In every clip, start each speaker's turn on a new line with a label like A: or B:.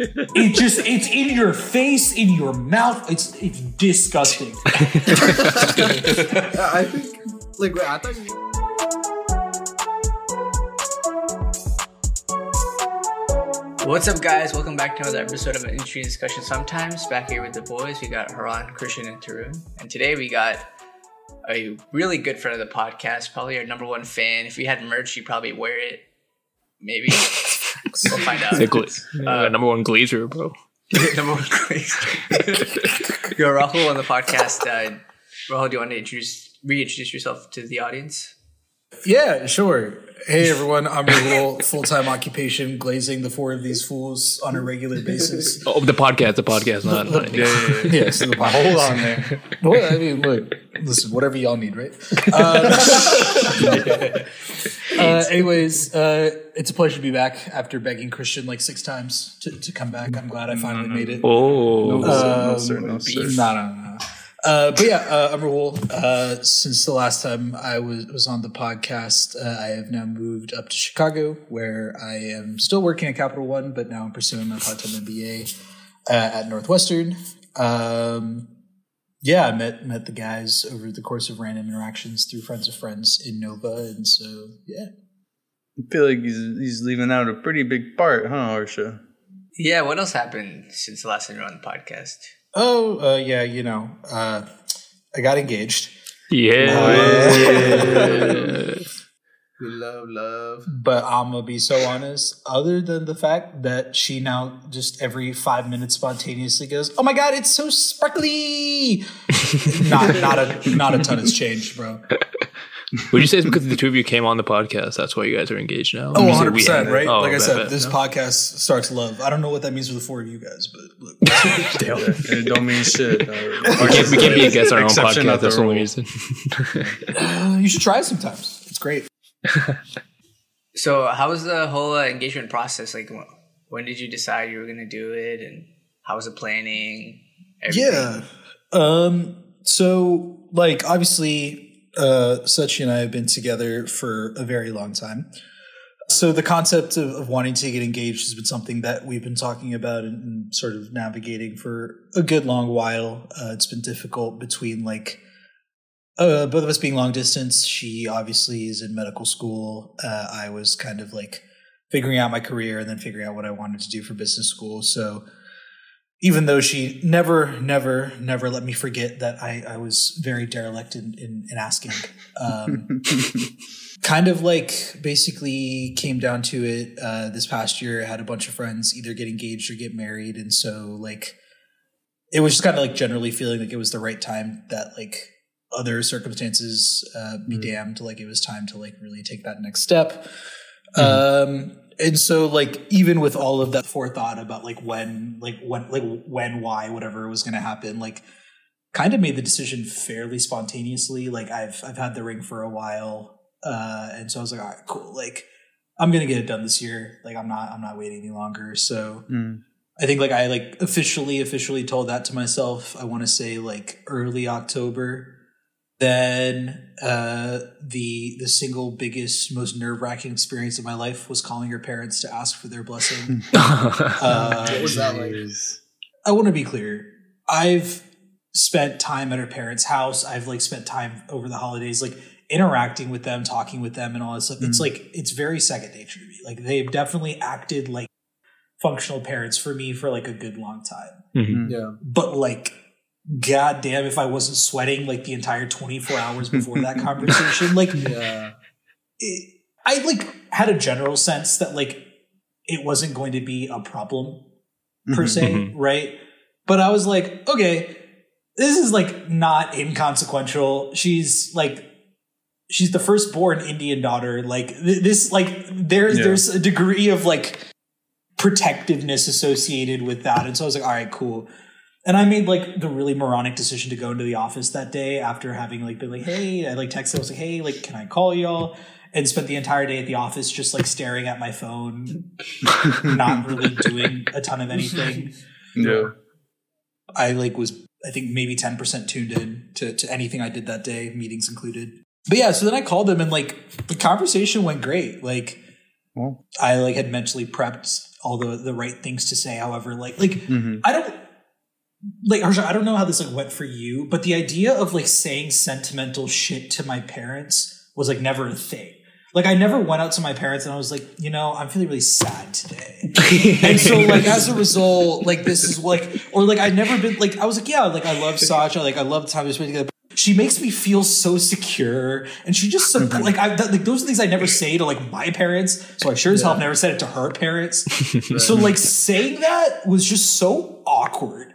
A: it just it's in your face, in your mouth. It's it's disgusting.
B: I think, like, wait, I thought you.
C: What's up, guys? Welcome back to another episode of an Interesting Discussion Sometimes. Back here with the boys, we got Haran, Christian, and Tarun. And today we got a really good friend of the podcast, probably our number one fan. If we had merch, you'd probably wear it. Maybe. we'll find out.
D: The uh, number one glazer, bro.
C: number one glazer. Yo, Rahul on the podcast. Uh, Rahul, do you want to introduce, reintroduce yourself to the audience?
A: Yeah, sure. Hey everyone, I'm Rahul, full time occupation, glazing the four of these fools on a regular basis.
D: Oh, the podcast, the podcast, not. not
B: Yeah, yeah, yeah.
A: yeah, so the
B: Hold on there.
A: Well, I mean, look, listen, whatever y'all need, right? Uh, uh, anyways, uh, it's a pleasure to be back after begging Christian like six times to, to come back. I'm glad I finally made it.
D: Oh,
B: no,
A: Um,
B: sir, no, sir.
A: No, no, no. Uh, but yeah, uh, I'm Rahul. Uh, since the last time I was was on the podcast, uh, I have now moved up to Chicago, where I am still working at Capital One, but now I'm pursuing my part-time MBA uh, at Northwestern. Um, yeah, I met met the guys over the course of random interactions through friends of friends in Nova, and so yeah.
B: I feel like he's, he's leaving out a pretty big part, huh, Harsha?
C: Yeah, what else happened since the last time you were on the podcast?
A: Oh, uh, yeah, you know, uh, I got engaged.
D: yeah.
B: We love, love.
A: But I'm gonna be so honest. Other than the fact that she now just every five minutes spontaneously goes, "Oh my god, it's so sparkly!" not not a not a ton has changed, bro.
D: Would you say it's because the two of you came on the podcast? That's why you guys are engaged now.
A: Oh, 100 percent, right?
D: Oh,
A: like I
D: bet,
A: said,
D: bet.
A: this
D: No.
A: podcast starts love. I don't know what that means for the four of you guys, but look,
B: It don't mean shit.
D: we can't, we can't be against our own podcast.
B: not the
D: That's the only reason.
A: uh, you should try it sometimes. It's great.
C: So, how was the whole uh, engagement process? Like, wh- when did you decide you were going to do it, and how was the planning? everything?
A: Yeah. Um. So, like, obviously, uh, Sachi and I have been together for a very long time. So, the concept of, of wanting to get engaged has been something that we've been talking about and, and sort of navigating for a good long while. Uh, it's been difficult between like uh, both of us being long distance. She obviously is in medical school. Uh, I was kind of like figuring out my career and then figuring out what I wanted to do for business school. So even though she never, never, never let me forget that I, I was very derelict in, in, in asking, um, kind of like basically came down to it uh, this past year. I had a bunch of friends either get engaged or get married. And so, like, it was just kind of like generally feeling like it was the right time that, like, other circumstances uh, be
B: Mm.
A: damned like it was time to like really take that next step um and so like even with all of that forethought about like when like when like when why whatever was going to happen like kind of made the decision fairly spontaneously like i've i've had the ring for a while uh and so i was like all right cool like i'm gonna get it done this year like i'm not i'm not waiting any longer so
B: Mm.
A: I think like I like officially officially told that to myself. I want to say like early October. Then uh, the the single biggest most nerve wracking experience of my life was calling her parents to ask for their blessing. Uh,
B: What was that like?
A: I want to be clear. I've spent time at her parents' house. I've like spent time over the holidays, like interacting with them, talking with them, and all that stuff. It's
B: Mm.
A: like it's very second nature to me. Like they've definitely acted like functional parents for me for like a good long time.
D: Mhm.
B: Yeah.
A: But like, god damn, if I wasn't sweating like the entire twenty four hours before that conversation, like
B: Yeah.
A: it, I like had a general sense that like it wasn't going to be a problem per se,
D: Mhm.
A: right? But I was like, okay, this is like not inconsequential. She's like she's the firstborn Indian daughter. Like th- this like there's
B: Yeah.
A: there's a degree of like protectiveness associated with that. And so I was like, all right, cool. And I made like the really moronic decision to go into the office that day after having like been like, hey, I like texted, I was like, hey, like, can I call y'all? And spent the entire day at the office just like staring at my phone, not really doing a ton of anything.
B: Yeah.
A: I like was I think maybe ten percent tuned in to, to anything I did that day, meetings included. But yeah, so then I called them and like the conversation went great. Like
B: Well,
A: I like had mentally prepped all the the right things to say. However, like like
B: Mhm.
A: I don't like Harsha, I don't know how this like went for you, but the idea of like saying sentimental shit to my parents was like never a thing. Like I never went out to my parents and I was like, you know, I'm feeling really sad today. and so like as a result, like this is like or like I'd never been like I was like, yeah, like I love Sasha, like I love time we spent together. She makes me feel so secure, and she just supp- mm-hmm. like I that, like those are things I never say to like my parents. So I sure as hell never said it to her parents. So like saying that was just so awkward.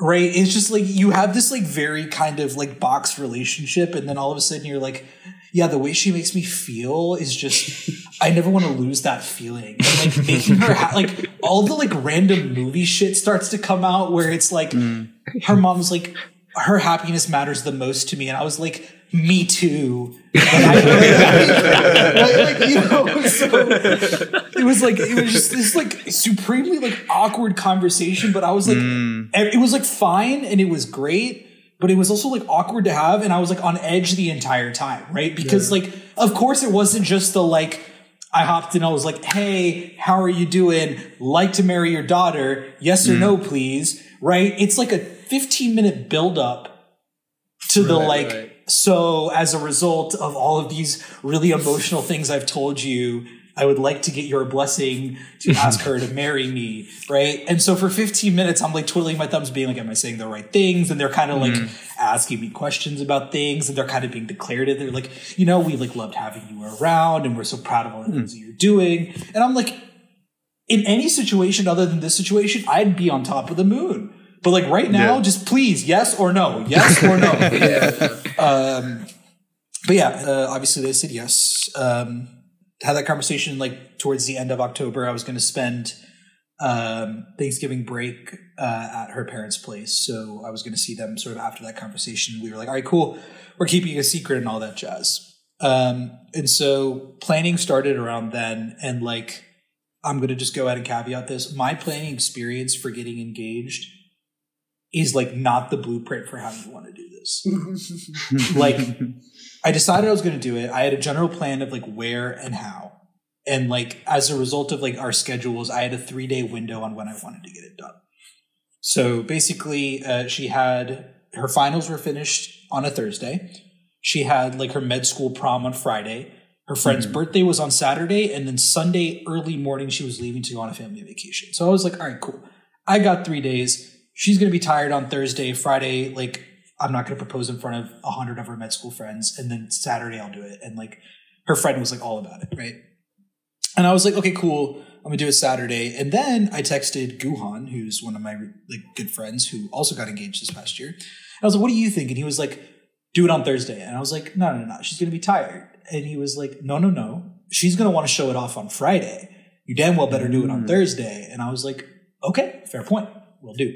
A: Right? It's just like you have this like very kind of like boxed relationship, and then all of a sudden you're like, yeah, the way she makes me feel is just I never want to lose that feeling. And like making her ha- like all the like random movie shit starts to come out where it's like mm. her mom's like her happiness matters the most to me, and I was like, me too. Like, like, you know, so it was like it was just this like supremely like awkward conversation, but I was like, mm. it was like fine and it was great, but it was also like awkward to have, and I was like on edge the entire time, right? Because like, of course, it wasn't just the like. I hopped in. I was like, "Hey, how are you doing? Like to marry your daughter? Yes or mm. no, please." Right? It's like a 15 minute build up to the like.
E: right.
A: So as a result of all of these really emotional things I've told you, I would like to get your blessing to ask her to marry me, right? And so for 15 minutes, I'm like twiddling my thumbs, being like, "Am I saying the right things?" And they're kind of like mm-hmm. asking me questions about things, and they're kind of being declarative. They're like, "You know, we like loved having you around, and we're so proud of all the mm-hmm. things that you're doing." And I'm like, in any situation other than this situation, I'd be on top of the moon. But like right now,
B: Yeah.
A: just please, yes or no, yes or no.
E: Yeah.
A: Um, but yeah, uh, obviously they said yes. Um, had that conversation like towards the end of October. I was going to spend um, Thanksgiving break uh, at her parents' place, so I was going to see them sort of after that conversation. We were like, all right, cool, we're keeping a secret and all that jazz. Um, and so planning started around then, and like I'm going to just go ahead and caveat this: my planning experience for getting engaged is like not the blueprint for how you want to do this like I decided I was going to do it. I had a general plan of like where and how. And like as a result of like our schedules, I had a 3-day window on when I wanted to get it done. So basically, uh, she had her finals were finished on a Thursday. She had like her med school prom on Friday. Her friend's birthday was on Saturday, and then Sunday early morning she was leaving to go on a family vacation. So I was like, all right, cool. I got three days. She's gonna be tired on Thursday, Friday. Like I'm not gonna propose in front of a hundred of her med school friends, and then Saturday I'll do it. And like her friend was like all about it, right? And I was like, okay, cool. I'm gonna do it Saturday. And then I texted Guhan, who's one of my like good friends who also got engaged this past year. I was like, what do you think? And he was like, do it on Thursday. And I was like, no, no, no, she's gonna be tired. And he was like, no, no, no, she's gonna want to show it off on Friday. You damn well better do it on mm. Thursday. And I was like, okay, fair point, we'll do.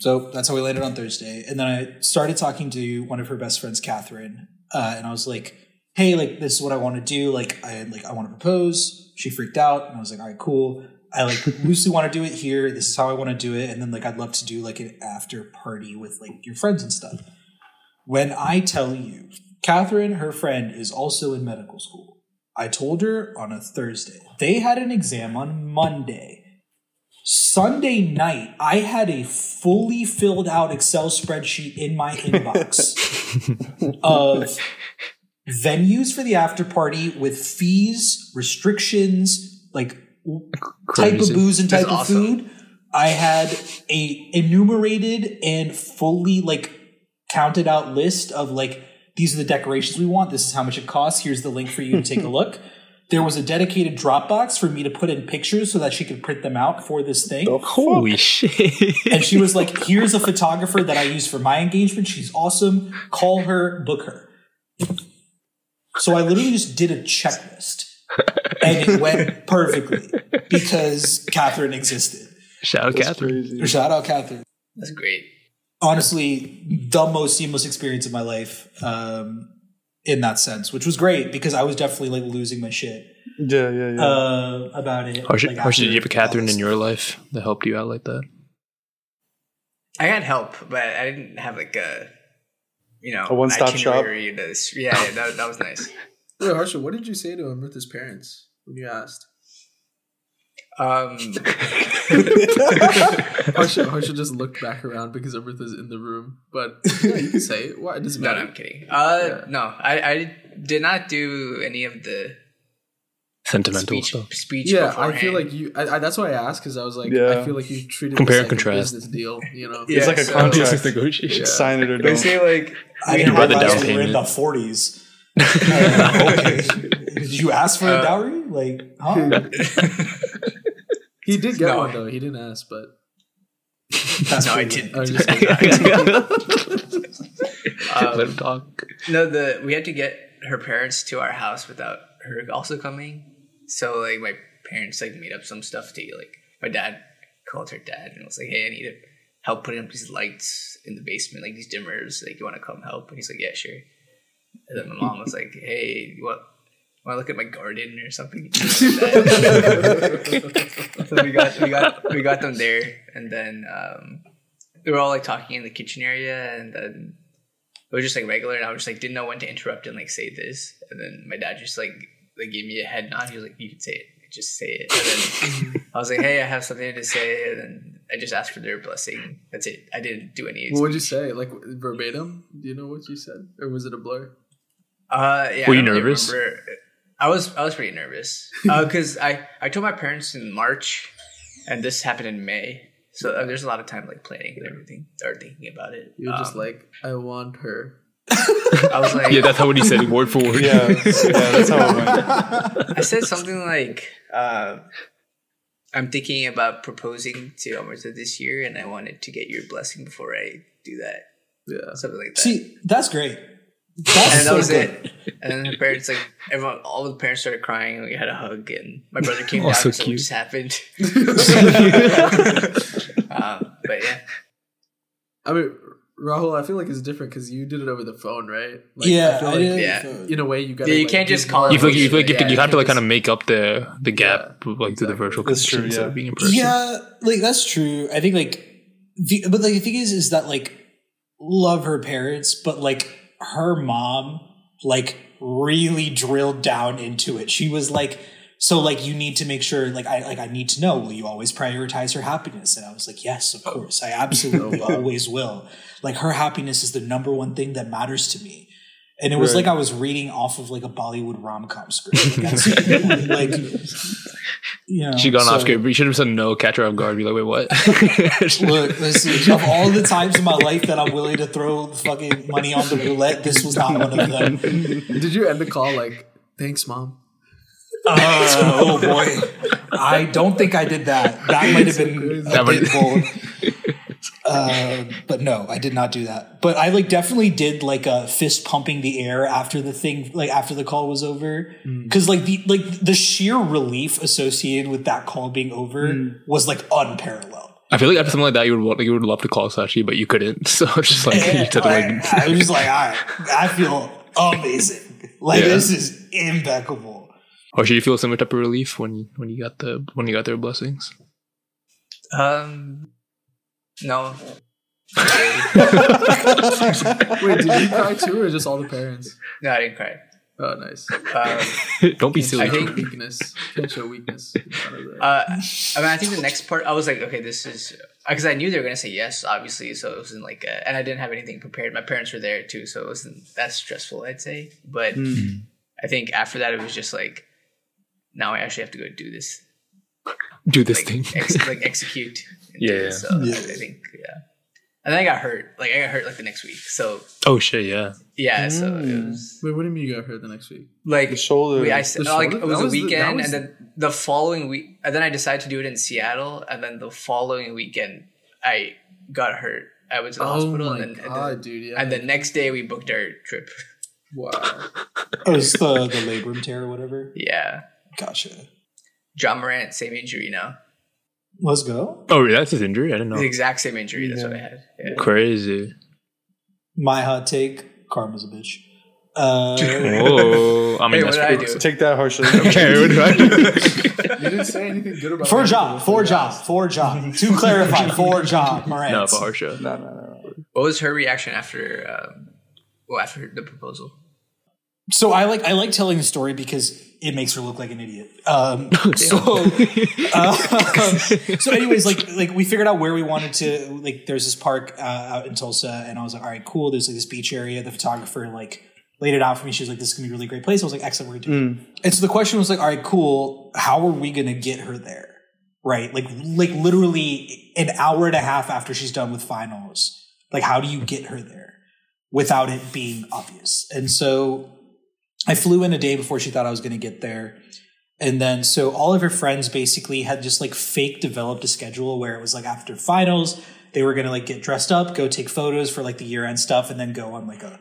A: So that's how we landed on Thursday. And then I started talking to one of her best friends, Catherine, uh, and I was like, "Hey, like this is what I want to do. Like I like I want to propose." She freaked out, and I was like, "All right, cool. I like loosely want to do it here. This is how I want to do it, and then like I'd love to do like an after party with like your friends and stuff." When I tell you, Catherine, her friend, is also in medical school. I told her on a Thursday. They had an exam on Monday. Sunday night, I had a fully filled out Excel spreadsheet in my inbox of venues for the after party with fees, restrictions, like type of booze and type
C: awesome.
A: of food. I had a enumerated and fully like counted out list of like these are the decorations we want. This is how much it costs. Here's the link for you to take a look. There was a dedicated Dropbox for me to put in pictures so that she could print them out for this thing.
D: Holy shit.
A: And she was like, here's a photographer that I use for my engagement. She's awesome. Call her, book her. So I literally just did a checklist and it went perfectly because Catherine existed.
D: Shout out Catherine.
B: Crazy.
A: Shout out Catherine.
C: That's great.
A: Honestly, the most seamless experience of my life um, in that sense, which was great because I was definitely like losing my shit
B: Yeah, yeah, yeah.
A: uh, about it.
D: Harsha,
A: like,
D: Harsha, did you have a Catherine in your life that helped you out like that?
C: I had help, but I didn't have like a, you know,
B: A one-stop shop?
C: itinerary to this- Yeah, yeah that, that was nice.
E: Wait, Harsha, what did you say to him with his parents when you asked?
C: Um,
E: Harsha, Harsha just look back around because Amrita's in the room. But yeah, you can say it. Why? It doesn't
C: no, no,
E: matter.
C: I'm kidding. Uh,
E: Yeah.
C: no, I, I did not do any of the
D: Sentimental
C: speech.
D: stuff.
C: Speech.
E: Yeah, I
C: beforehand.
E: feel like you. I, I, that's why I asked because I was like,
B: Yeah.
E: I feel like you treated
D: Compare
E: this
D: and
E: like a
D: contrast.
E: business deal. You know.
C: Yeah,
B: It's like a
C: so-
B: contract.
D: negotiation.
E: Yeah.
B: Sign it or
C: They
B: don't.
C: say like
A: I
D: You
A: didn't
D: brought the
A: realize
D: down
A: we were in
D: payment.
A: the forties. okay. Did you ask for a
C: Uh,
A: dowry? Like, huh?
E: He did get
C: No.
E: one though. He didn't ask, but
A: That's
C: no, I didn't.
E: I was just kidding.
C: Um,
D: Let him talk.
C: No, the we had to get her parents to our house without her also coming. So like my parents like made up some stuff to like my dad called her dad and was like, Hey, I need to help putting up these lights in the basement, like these dimmers, like you wanna come help? And he's like, Yeah, sure. And then my mom was like, Hey, you want wanna look at my garden or something? so we got we got we got them there and then um we were all like talking in the kitchen area and then it was just like regular and I was just like didn't know when to interrupt and like say this and then my dad just like like gave me a head nod he was like you can say it just say it and then I was like hey I have something to say and then I just asked for their blessing that's it I didn't do any
E: what would you say? Like verbatim? Do you know what you said, or was it a blur?
C: Uh, yeah.
D: Were you nervous?
C: remember. I was. I was pretty nervous because I I told my parents in March, and this happened in May. So uh, there's a lot of time like planning and everything or thinking about it.
E: You were just
C: Um,
E: like, I want her.
C: I was like,
D: Yeah, that's how what he said word for word.
B: yeah, yeah, that's how it went.
C: I said something like, uh, "I'm thinking about proposing to Amrita this year, and I wanted to get your blessing before I do that."
E: Yeah.
C: Something like that.
A: See, that's great. That's
C: and that
A: so
C: was
A: good.
C: it. And then the parents, like everyone, all the parents started crying. and We had a hug, and my brother came
D: Oh,
C: down.
D: so
C: So,
D: cute.
C: what just happened? um, but yeah,
E: I mean, Rahul, I feel like it's different because you did it over the phone, right? Like,
A: yeah,
E: feel
A: I
E: like
A: did.
C: Yeah.
E: In a way, you got.
C: Yeah, you can't just call
D: You feel like you feel like you,
C: Yeah,
D: you have to like kind of make up the the gap like through the virtual
B: That's true,
D: connection instead
B: yeah.
D: of being in person.
A: Yeah, like that's true. I think like, the, but like the thing is, is that like love her parents, but like her mom like really drilled down into it. She was like, so like you need to make sure like I like I need to know. Will you always prioritize her happiness? And I was like, yes, of oh. course, I absolutely always will. Like her happiness is the number one thing that matters to me. And it was
B: Right.
A: like I was reading off of like a Bollywood rom com script. Like, like you know,
D: She got
A: so-
D: off script. You should have said no, catch her off guard. Be like, wait, what?
A: Look, listen, of all the times in my life that I'm willing to throw fucking money on the roulette, this was not one of them.
E: Did you end the call like, "Thanks, mom"?
A: Uh, oh boy. I don't think I did that. That might have been a
D: That
A: bit bold. Uh, but no, I did not do that. But I like definitely did like a fist pumping the air after the thing, like after the call was over, because like the like the sheer relief associated with that call being over was like unparalleled.
D: I feel like after something like that, you would want- like you would love to call Sachi, but you couldn't. So it's just like you had to
A: I,
D: like.
A: I was just like, I, I feel amazing. Like
D: Yeah.
A: this is impeccable.
D: Or should you feel similar type of relief when you when you got the when you got their blessings?
C: um, no,
E: Wait, did you cry too, or just all the parents?
C: no, I didn't cry.
E: Oh, nice.
C: Um,
D: Don't be silly.
C: I think-
E: weakness. Can't show weakness. in front of the-
C: uh, I mean, I think the next part, I was like, okay, this is because I knew they were gonna say yes, obviously. So it wasn't like, a, and I didn't have anything prepared. My parents were there too, so it wasn't that stressful, I'd say. But I think after that, it was just like, now I actually have to go do this,
D: Do this
C: like,
D: thing.
C: ex- like execute. And
D: Yeah, yeah.
C: So
A: Yeah.
C: I, I think, yeah. And then I got hurt. Like I got hurt like the next week. So
D: oh shit! Yeah.
C: yeah, so it mm. was
E: Wait, what do you mean you got hurt the next week?
C: like
B: The shoulder.
C: We, I
E: The
C: said, like
E: shoulder?
C: it was
E: That
C: a
E: was the-
C: weekend,
E: was-
C: and then the following week, and then I decided to do it in Seattle, and then the following weekend, I got hurt. I went to the
E: Oh
C: hospital,
E: my
C: and then and, then
E: dude! Yeah.
C: and the next day we booked our trip.
E: wow.
A: Oh, it's the the labrum tear or whatever.
C: yeah,
A: Gotcha.
C: Ja Morant, same injury now.
A: Let's go.
D: Oh, yeah, that's his injury. I didn't know.
C: The exact same injury. That's what I had. Yeah.
D: Crazy.
A: My hot take: Karma's a bitch. Uh,
D: Oh, I mean,
C: Hey, what did I do?
B: Take that, Harsha.
D: Okay, what did I do?
E: You didn't say anything good about
A: for
E: me.
A: Ja, for Ja, for Ja. To clarify, for Ja Morant.
D: no, for Harsha.
B: no, no, no.
C: What was her reaction after? Um, well, after the proposal.
A: So I like I like telling the story because it makes her look like an idiot. Um, so, uh, so anyways, like like we figured out where we wanted to. Like, there's this park uh, out in Tulsa, and I was like, all right, cool. There's like this beach area. The photographer like laid it out for me. She was like, this is gonna be a really great place. I was like, excellent, we're doing. it. And so the question was like, all right, cool. How are we gonna get her there? Right, like like literally an hour and a half after she's done with finals. Like, how do you get her there without it being obvious? And so I flew in a day before she thought I was going to get there. And then, so all of her friends basically had just like fake developed a schedule where it was like after finals, they were going to like get dressed up, go take photos for like the year end stuff, and then go on like a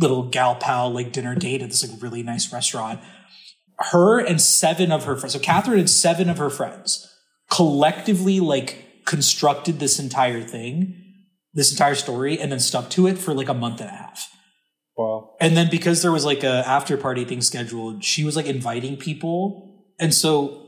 A: little gal pal like dinner date at this like really nice restaurant. Her and seven of her friends, so Catherine and seven of her friends collectively like constructed this entire thing, this entire story, and then stuck to it for like a month and a half.
B: Wow.
A: And then because there was like a after party thing scheduled, she was like inviting people. And so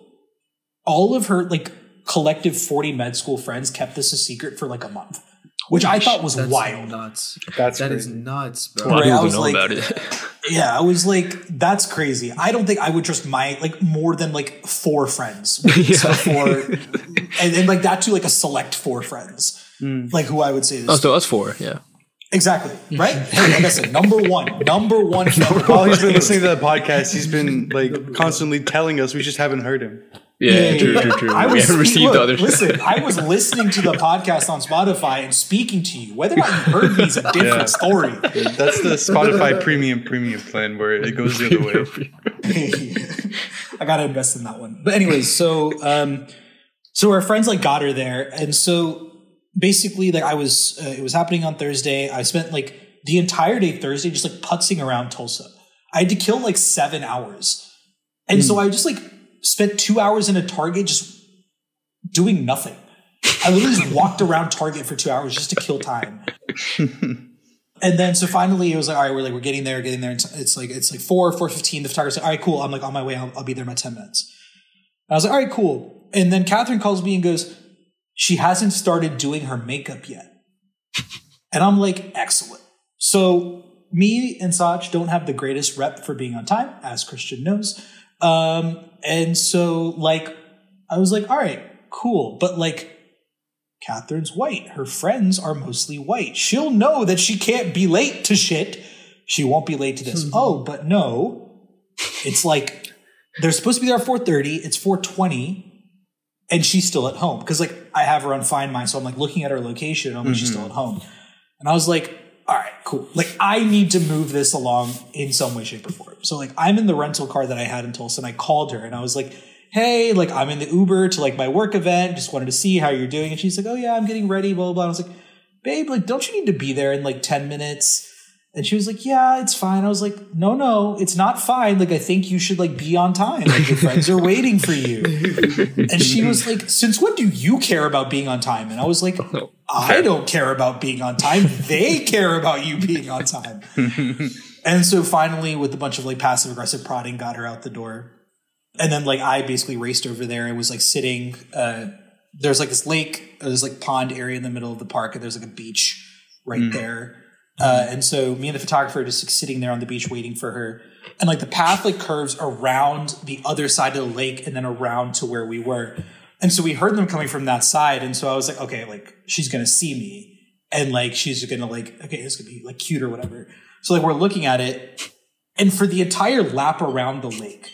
A: all of her like collective 40 med school friends kept this a secret for like a month, which I thought was
E: That's
A: wild.
E: Nuts.
B: That's
E: That is
B: crazy.
E: nuts,
D: A
E: bro.
D: lot of
A: Right, I was
D: don't know
A: like-
D: about it.
A: Yeah, I was like, that's crazy. I don't think I would trust my like more than like four friends
D: Yeah.
A: before, and, and like that too, like a select four friends, hmm. like who I would say this.
D: Oh, so us four, yeah.
A: Exactly right. Hey, like I said, number one, number one. number
B: While
A: one.
B: he's been listening to the podcast, he's been like constantly telling us. We just haven't heard him.
D: Yeah, true, true, true.
A: I
D: we
A: was
D: haven't received
A: look,
D: the other
A: Listen, I was listening to the podcast on Spotify and speaking to you. Whether or not you heard me is a different
B: Yeah.
A: story.
B: That's the Spotify premium premium plan where it goes the other way.
A: I gotta invest in that one. But anyways, so um, so our friends like got her there, and so basically, like I was, uh, it was happening on Thursday. I spent like the entire day Thursday just like putzing around Tulsa. I had to kill like seven hours, and so I just like spent two hours in a Target just doing nothing. I literally just walked around Target for two hours just to kill time. And then so finally it was like, all right, we're like we're getting there, getting there. It's, it's like it's like four, four fifteen. The photographer's like, all right, cool. I'm like on my way. I'll, I'll be there in my ten minutes. And I was like, all right, cool. And then Catherine calls me and goes, she hasn't started doing her makeup yet. And I'm like, excellent. So me and Sach don't have the greatest rep for being on time, as Christian knows. Um, and so like I was like, all right, cool. But like Catherine's white. Her friends are mostly white. She'll know that she can't be late to shit. She won't be late to this. oh, but no. It's like they're supposed to be there at 4:30. It's 4:20 and she's still at home because like I have her on Find My, so I'm like looking at her location. I'm like she's still mm-hmm. at home, and I was like, all right, cool. Like I need to move this along in some way, shape, or form. So like I'm in the rental car that I had in Tulsa, and I called her and I was like, hey, like I'm in the Uber to like my work event. Just wanted to see how you're doing, and she's like, oh yeah, I'm getting ready. Blah blah. blah. I was like, babe, like don't you need to be there in like ten minutes? And she was like, "Yeah, it's fine." I was like, "No, no, it's not fine. Like, I think you should like be on time. Like, your friends are waiting for you." And she was like, "Since when do you care about being on time?" And I was like, "I don't care about being on time. They care about you being on time." and so finally, with a bunch of like passive aggressive prodding, got her out the door. And then like I basically raced over there and was like sitting. Uh, there's like this lake, there's like pond area in the middle of the park, and there's like a beach right there. Uh, and so me and the photographer are just like sitting there on the beach waiting for her. And like the path like curves around the other side of the lake and then around to where we were. And so we heard them coming from that side. And so I was like, okay, like she's gonna see me. And like she's gonna like, okay, it's gonna be like cute or whatever. So like we're looking at it, and for the entire lap around the lake,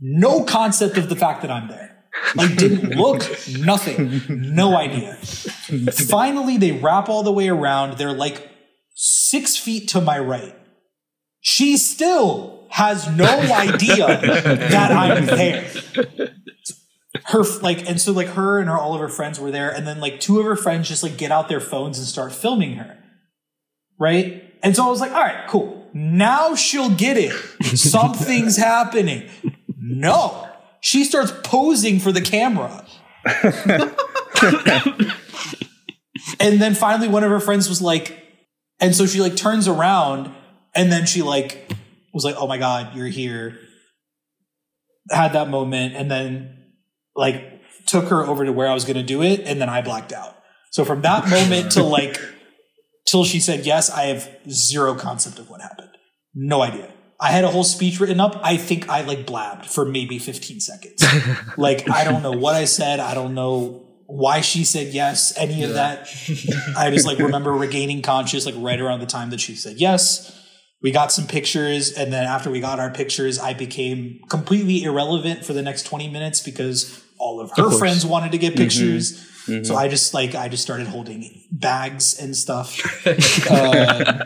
A: no concept of the fact that I'm there. Like didn't look, nothing, no idea. Finally, they wrap all the way around. They're like six feet to my right. She still has no idea that I'm there. Her like, and so like her and her all of her friends were there, and then like two of her friends just like get out their phones and start filming her. Right? And so I was like, all right, cool. Now she'll get it. Something's happening. No. She starts posing for the camera. and then finally one of her friends was like, and so she like turns around and then she like was like, oh my God, you're here. Had that moment and then like took her over to where I was going to do it. And then I blacked out. So from that moment to like, till she said yes, I have zero concept of what happened. No idea. I had a whole speech written up. I think I like blabbed for maybe 15 seconds. like I don't know what I said. I don't know why she said yes, any of that. I just like remember regaining conscious like right around the time that she said yes. We got some pictures, and then after we got our pictures, I became completely irrelevant for the next 20 minutes because all of her
D: course.
A: friends wanted to get pictures. So I just like I just started holding bags and stuff. Um,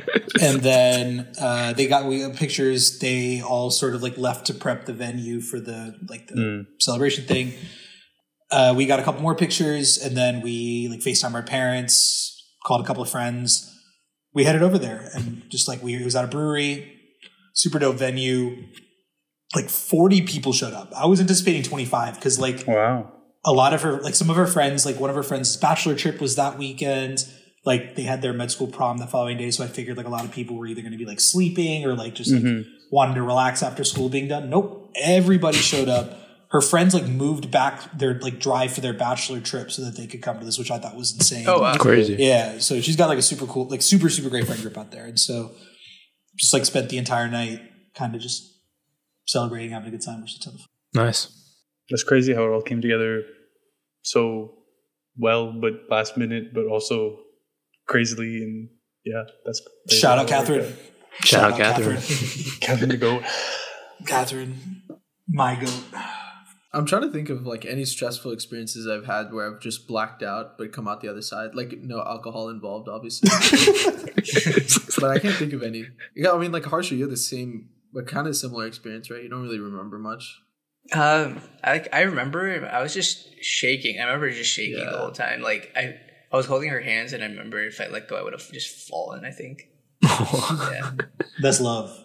A: and then uh, they got we got pictures. They all sort of like left to prep the venue for the like the celebration thing. Uh, we got a couple more pictures, and then we like Facetime our parents, called a couple of friends. We headed over there, and just like we it was at a brewery, super dope venue. Like forty people showed up. I was anticipating twenty five because like
B: Wow.
A: a lot of her like some of her friends like one of her friends bachelor trip was that weekend like they had their med school prom the following day so i figured like a lot of people were either going to be like sleeping or like just like wanting to relax after school being done nope everybody showed up her friends like moved back their like drive for their bachelor trip so that they could come to this which i thought was insane
C: Oh wow.
D: Crazy.
A: yeah so she's got like a super cool like super super great friend group out there and so just like spent the entire night kind of just celebrating having a good time which is a ton of fun.
D: Nice.
B: That's crazy how it all came together so well, but last minute, but also crazily. And yeah, that's crazy
A: shout out
B: it worked
A: catherine
D: Shout out Catherine.
B: Catherine the goat.
A: Catherine, my goat.
E: I'm trying to think of like any stressful experiences I've had where I've just blacked out but come out the other side. Like no alcohol involved, obviously. but I can't think of any. Yeah, I mean, like Harsha, you had the same, but kind of similar experience, right? You don't really remember much.
C: Um, I I remember I was just shaking. I remember just shaking the whole time. Like I I was holding her hands, and I remember if I let go, I would have just fallen. I think. yeah.
A: That's love.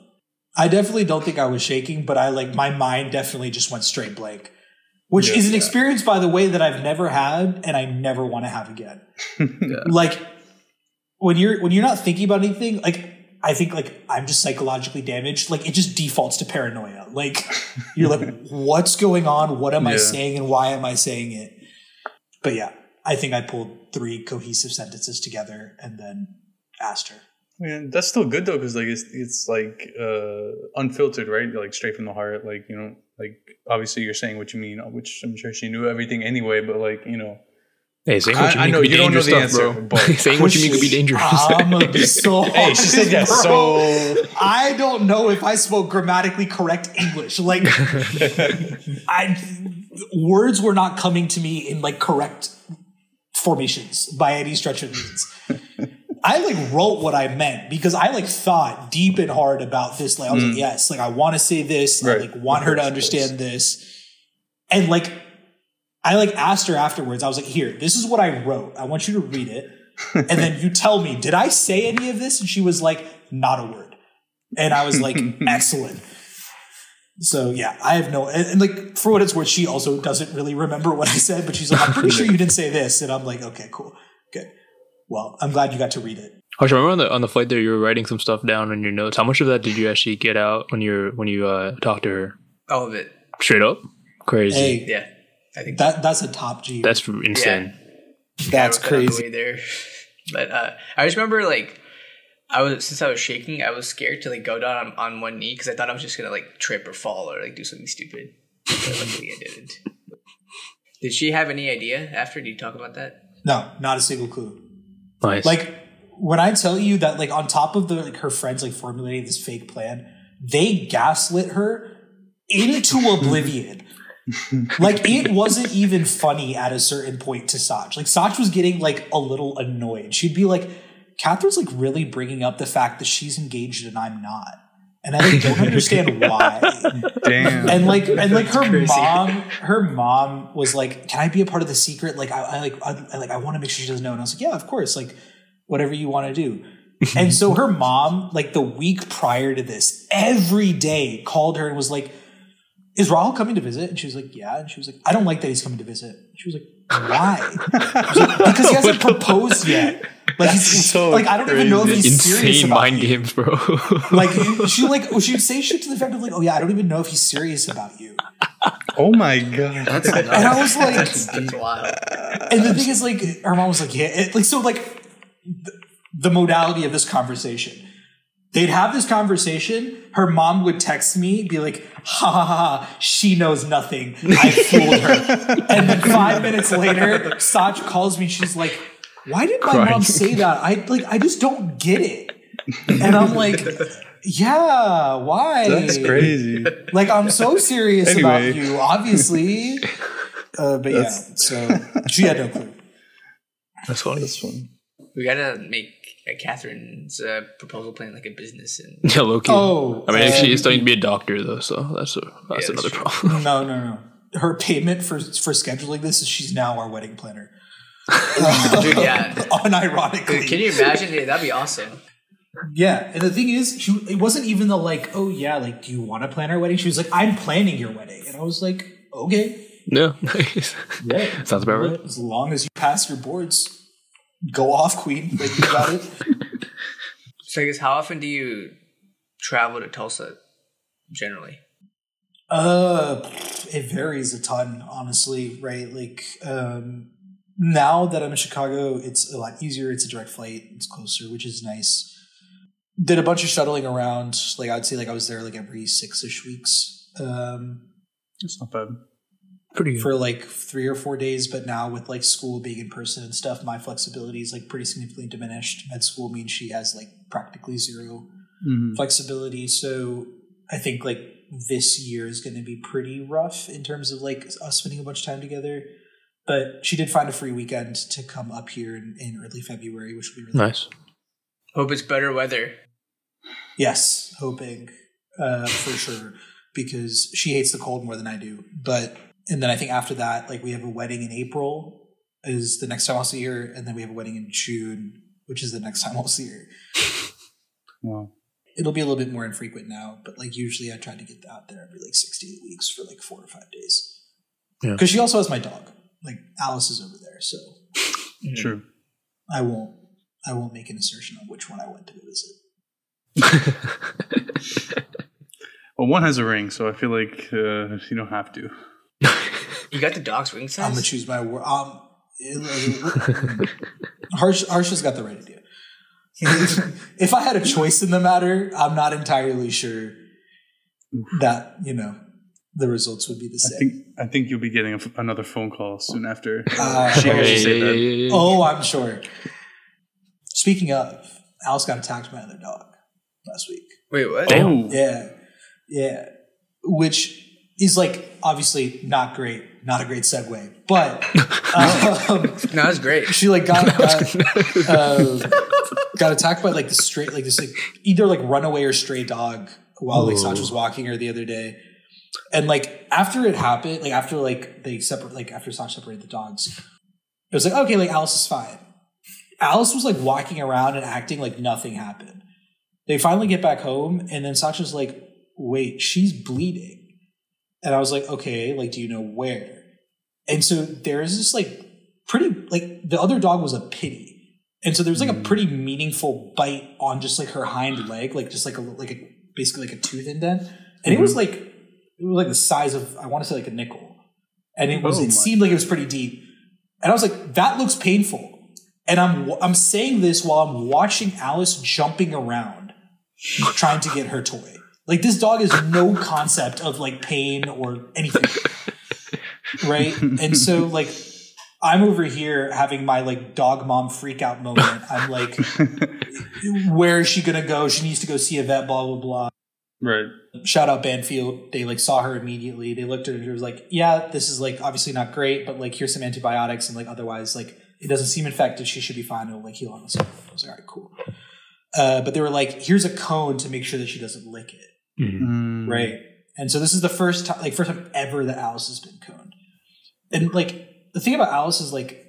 A: I definitely don't think I was shaking, but I like my mind definitely just went straight blank, which
B: Yeah.
A: is an experience, by the way, that I've never had and I never want to have again.
E: Yeah.
A: Like when you're when you're not thinking about anything, like I think like I'm just psychologically damaged. Like it just defaults to paranoia. Like you're like, what's going on? What am I saying and why am I saying it? But yeah, I think I pulled three cohesive sentences together and then asked her.
B: Man, that's still good though, because like it's it's like uh unfiltered, right? Like straight from the heart. Like you know, like obviously you're saying what you mean, which I'm sure she knew everything anyway. But like you know,
D: Hey, saying what you
B: I- I
D: mean
B: know
D: could be
B: you don't know
D: dangerous
B: the
D: stuff,
B: answer,
D: bro.
B: but-
D: saying what you mean could be dangerous.
A: I'm gonna be so
B: hey, she said yes.
A: bro.
B: So
A: I don't know if I spoke grammatically correct English. Like, I words were not coming to me in like correct formations by any stretch of means. I like wrote what I meant because I like thought deep and hard about this. Like I was like, mm. yes, like I want to say this. I like want her to
B: Of course, of
A: understand this. And like I like asked her afterwards. I was like, here, this is what I wrote. I want you to read it. And then you tell me, did I say any of this? And she was like, not a word. And I was like, excellent. So yeah, I have no and, and, like for what it's worth, she also doesn't really remember what I said, but she's like, I'm pretty sure you didn't say this. And I'm like, okay, cool. Good. Well, I'm glad you got to read it.
D: Harsh, I remember on the on the flight there, you were writing some stuff down in your notes. How much of that did you actually get out when you're when you uh, talked to her?
C: All of it.
D: Straight up, crazy.
A: Hey,
C: Yeah. I think
A: that that's a top G.
D: That's insane.
A: that's
C: I wrote that on the
A: crazy.
C: there. But uh, I just remember like I was since I was shaking, I was scared to like go down on, on one knee because I thought I was just gonna like trip or fall or like do something stupid. But luckily, I didn't. Did she have any idea after? Did you talk about that?
A: No, not a single clue.
D: Nice.
A: Like when I tell you that, like on top of the like her friends like formulating this fake plan, they gaslit her into oblivion. like it wasn't even funny at a certain point to Sach. Like Sach was getting like a little annoyed. She'd be like, "Catherine's like really bringing up the fact that she's engaged and I'm not." And I don't understand why.
B: damn.
A: and like and like her
C: crazy.
A: mom her mom was like can i be a part of the secret like i, I like I, I like i want to make sure she doesn't know and i was like yeah of course like whatever you want to do and so her mom like the week prior to this every day called her and was like is Rahul coming to visit? And she was like, yeah. And she was like, I don't like that he's coming to visit. She was like, why? Was like, because he hasn't proposed yet. Like, he's,
B: so
A: like I don't even know if he's serious
D: Insane
A: about
D: mind
A: you
D: games, bro.
A: like she like she would say shit to the effect of like, oh yeah, I don't even know if he's serious about you.
B: oh my god.
E: That's
A: And I was like,
C: That's wild.
A: and the thing is like, her mom was like, yeah, it, like so like the, the modality of this conversation. They'd have this conversation. Her mom would text me, be like, ha ha ha, ha, she knows nothing. I fooled her. and then five minutes later, Sach calls me. She's like, why did my
D: Crying.
A: mom say that? I like, I just don't get it. And I'm like, yeah, why?
B: That's crazy.
A: Like, I'm so serious
B: Anyway.
A: about you, obviously. Uh, but yeah,
B: That's-
A: so she had no clue.
D: That's funny.
B: That's fun.
C: We gotta make Catherine's uh, proposal plan like a business, and
D: Yeah, low key.
A: Oh,
D: I mean, if she
A: um,
D: is studying to be a doctor though, so that's a, that's
C: that's
D: another
C: true.
D: problem.
A: No, no, no. Her payment for for scheduling this is she's now our wedding planner.
C: Dude, yeah.
A: Unironically.
C: can you imagine? Yeah, that'd be awesome.
A: Yeah, and the thing is, she it wasn't even the like, oh yeah, like, do you want to plan our wedding? She was like, I'm planning your wedding, and I was like, okay,
D: no,
A: yeah,
D: sounds about right.
A: As long as you pass your boards, go off, queen. Like you got it.
C: So I guess how often do you travel to Tulsa generally?
A: Uh, it varies a ton, honestly. Right, like um, now that I'm in Chicago, it's a lot easier. It's a direct flight. It's closer, which is nice. Did a bunch of shuttling around. Like I'd say, like I was there like every six ish weeks. Um,
B: That's not bad.
D: Pretty good.
A: for like three or four days, but now with like school being in person and stuff, my flexibility is like pretty significantly diminished. Med school means she has like practically zero
B: Mhm.
A: flexibility. So I think like this year is going to be pretty rough in terms of like us spending a bunch of time together. But she did find a free weekend to come up here in, in early February, which will be really
D: nice.
C: Hope it's better weather.
A: Yes, hoping uh, for sure because she hates the cold more than I do. But and then I think after that, like we have a wedding in April is the next time I'll see her, and then we have a wedding in June, which is the next time I'll see her.
B: Wow.
A: It'll be a little bit more infrequent now, but like usually I try to get out there every like six to eight weeks for like four or five days.
D: Yeah.
A: Because she also has my dog. Like Alice is over there, so
B: True.
A: I won't I won't make an assertion on which one I went to visit.
B: Well, one has a ring, so I feel like uh, you don't have to.
C: You got the dog's wing
A: I'm gonna choose my word. Um, Harsh, Harsh has got the right idea. if I had a choice in the matter, I'm not entirely sure that you know the results would be the
B: I
A: same.
B: think I think you'll be getting a f another phone call soon after.
A: Uh,
B: she hears you say that.
A: oh, I'm sure. Speaking of, Alice got attacked by another dog last week.
C: Wait, what?
D: Damn.
B: Oh,
A: Yeah, yeah, which is like obviously not great, not a great segue, but um,
C: No, that's great.
A: she like got uh, got attacked by like the straight like this like either like runaway or stray dog while like Sach was walking her the other day. And like after it happened, like after like they separate like after Sach separated the dogs, it was like, okay, like Alice is fine. Alice was like walking around and acting like nothing happened. They finally get back home, and then Sasha's like, wait, she's bleeding. And I was like, okay, like, do you know where? And so there's this like pretty like the other dog was a pity. And so there was like a hmm. pretty meaningful bite on just like her hind leg, like just like a like a basically like a tooth indent. And it was hmm. like it was like the size of I want to say like a nickel. And it was
B: Oh
A: it seemed like it was pretty deep. And I was like, that looks painful. And I'm I'm saying this while I'm watching Alice jumping around trying to get her toy. Like this dog has no concept of like pain or anything. right? And so like I'm over here having my like dog mom freak out moment. I'm like, where is she gonna go? She needs to go see a vet, blah blah blah.
B: right.
A: Shout out Banfield. They like saw her immediately. They looked at her and was like, Yeah, this is like obviously not great, but like here's some antibiotics and like otherwise like it doesn't seem infected. She should be fine. It'll like heal on its own. I was like, all right, cool. Uh, but they were like, here's a cone to make sure that she doesn't lick it.
B: Mm.
A: Right. And so this is the first time, like, first time ever that Alice has been coned. And like, the thing about Alice is like,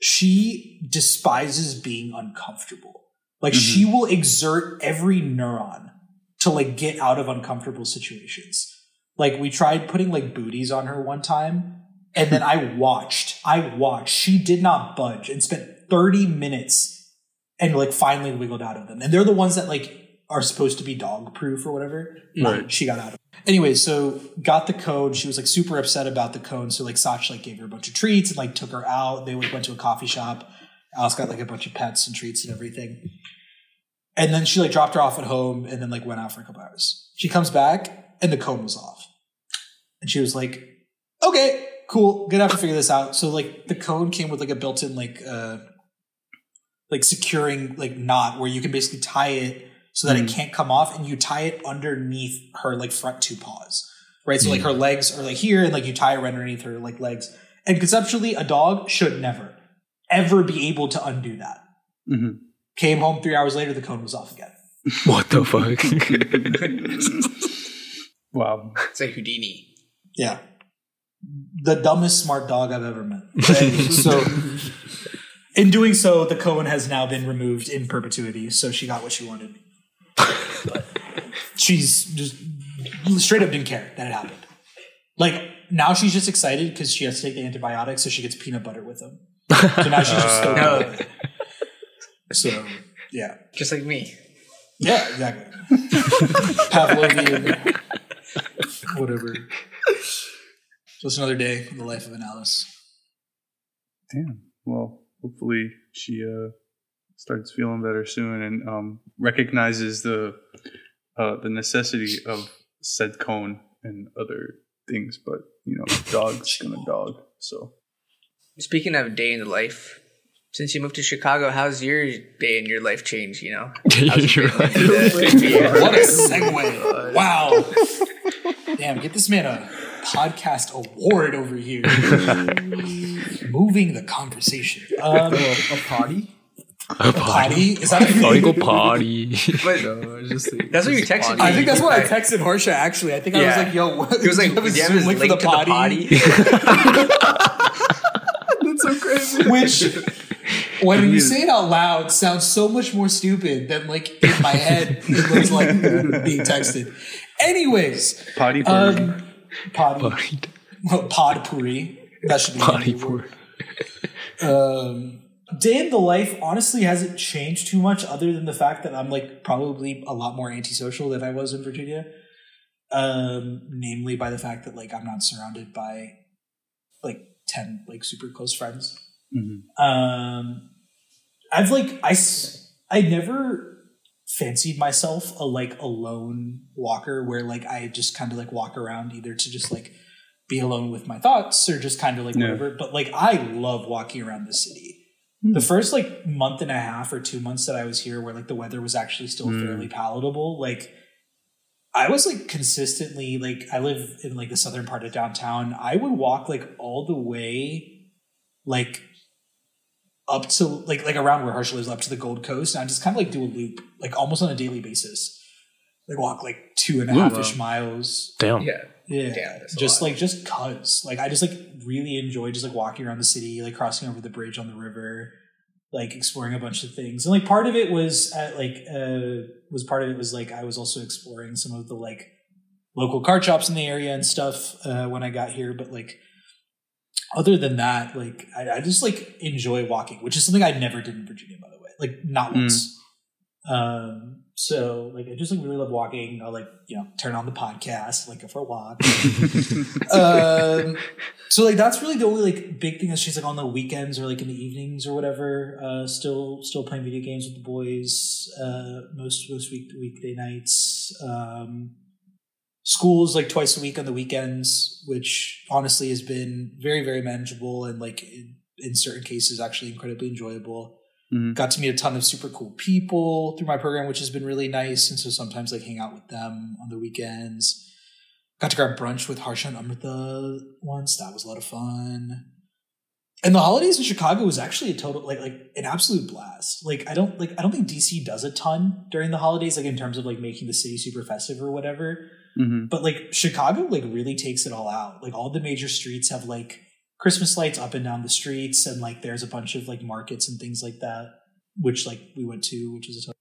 A: she despises being uncomfortable. Like, she will exert every neuron to like get out of uncomfortable situations. Like, we tried putting like booties on her one time, and then I watched. I watched. She did not budge and spent 30 minutes and like finally wiggled out of them. And they're the ones that like are supposed to be dog proof or whatever.
B: Right.
A: She got out of it. Anyway, so got the cone. She was like super upset about the cone. So like Sach like gave her a bunch of treats and like took her out. They like, went to a coffee shop. Alice got like a bunch of pets and treats and everything. And then she like dropped her off at home and then like went out for a couple hours. She comes back and the cone was off. And she was like, okay, cool. Gonna have to figure this out. So like the cone came with like a built-in like uh like securing like knot where you can basically tie it so that it can't come off and you tie it underneath her like front two paws. Right? So like her legs are like here and like you tie it right underneath her like legs. And conceptually a dog should never ever be able to undo that.
B: Mhm.
A: Came home three hours later, the cone was off again.
D: What the fuck?
B: Wow.
C: It's like Houdini.
A: Yeah. The dumbest smart dog I've ever met. And so, in doing so, the cone has now been removed in perpetuity. So she got what she wanted. But she's just straight up didn't care that it happened. Like now she's just excited because she has to take the antibiotics, so she gets peanut butter with them. So now she's just stoked
C: No.
A: it. So yeah,
C: Just like me.
A: yeah, exactly. Pavlovian, whatever. Just another day in the life of an Alice.
B: Damn. Well, hopefully she uh starts feeling better soon and um recognizes the uh the necessity of said cone and other things. But you know, dog's gonna dog. So
C: Speaking of day in the life, since you moved to Chicago, how's your day in your life changed? You know, How's
D: You're
C: it
D: right.
C: been in the-
A: What a segue! Wow. Damn, get this man a podcast award over here. Moving the conversation. Um,
E: a potty?
D: A potty.
A: potty? Is that a
D: Oh, you go
A: thing?
D: potty.
E: No, just
C: That's what you
E: just
C: texted
E: potty.
A: I think that's what I
C: I-
A: texted Harsha. Actually, I think I was
C: Yeah.
A: like, "Yo, what?
C: he was like,
A: do you have a
C: "Do
A: Zoom
C: his
A: link
C: link
A: for
C: to the potty?"
E: That's so crazy.
A: Which, when you say it out loud, sounds so much more stupid than like in my head. It looks like being texted. Anyways,
B: potty bird.
A: um, potty,
D: Potty.
A: pod puri. That should be the
D: Potty
A: new
D: poor.
A: Um, day in the life honestly hasn't changed too much, other than the fact that I'm like probably a lot more antisocial than I was in Virginia. Um, namely by the fact that like I'm not surrounded by like ten like super close friends.
B: Mhm.
A: Um, I've like I, I never fancied myself a like alone walker where like I just kind of like walk around either to just like be alone with my thoughts or just kind of like
B: Yeah.
A: whatever. But like I love walking around the city. The first like month and a half or two months that I was here, where like the weather was actually still
B: Mm.
A: fairly palatable, like I was like consistently like I live in like the southern part of downtown. I would walk like all the way like up to like like around where Harsha lives up to the Gold Coast and I just kind of like do a loop like almost on a daily basis. Like walk like two and a
D: Ooh.
A: half ish miles.
D: Damn.
C: yeah,
A: Yeah.
C: Damn, that's a
A: just
C: lot.
A: like just cuz. Like I just like really enjoy just like walking around the city, like crossing over the bridge on the river, like exploring a bunch of things. And like part of it was at like uh was part of it was like I was also exploring some of the like local card shops in the area and stuff uh when I got here, but like other than that, like I, I just like enjoy walking, which is something I never did in Virginia, by the way. Like not
B: Mm.
A: once. Um so like I just like really love walking. I'll like, you know, turn on the podcast, like go for a walk. um so like that's really the only like big thing that she's like on the weekends or like in the evenings or whatever. Uh still still playing video games with the boys, uh most most week weekday nights. Um school is like twice a week on the weekends, which honestly has been very, very manageable and like in, in certain cases actually incredibly enjoyable.
B: Mhm.
A: Got to meet a ton of super cool people through my program, which has been really nice. And so sometimes like hang out with them on the weekends. Got to grab brunch with Harsha and Amrita once. That was a lot of fun. And the holidays in Chicago was actually a total like like an absolute blast. Like I don't like I don't think DC does a ton during the holidays, like in terms of like making the city super festive or whatever
B: Mhm.
A: but like Chicago like really takes it all out. Like all the major streets have like Christmas lights up and down the streets, and like there's a bunch of like markets and things like that, which like we went to, which is a ton.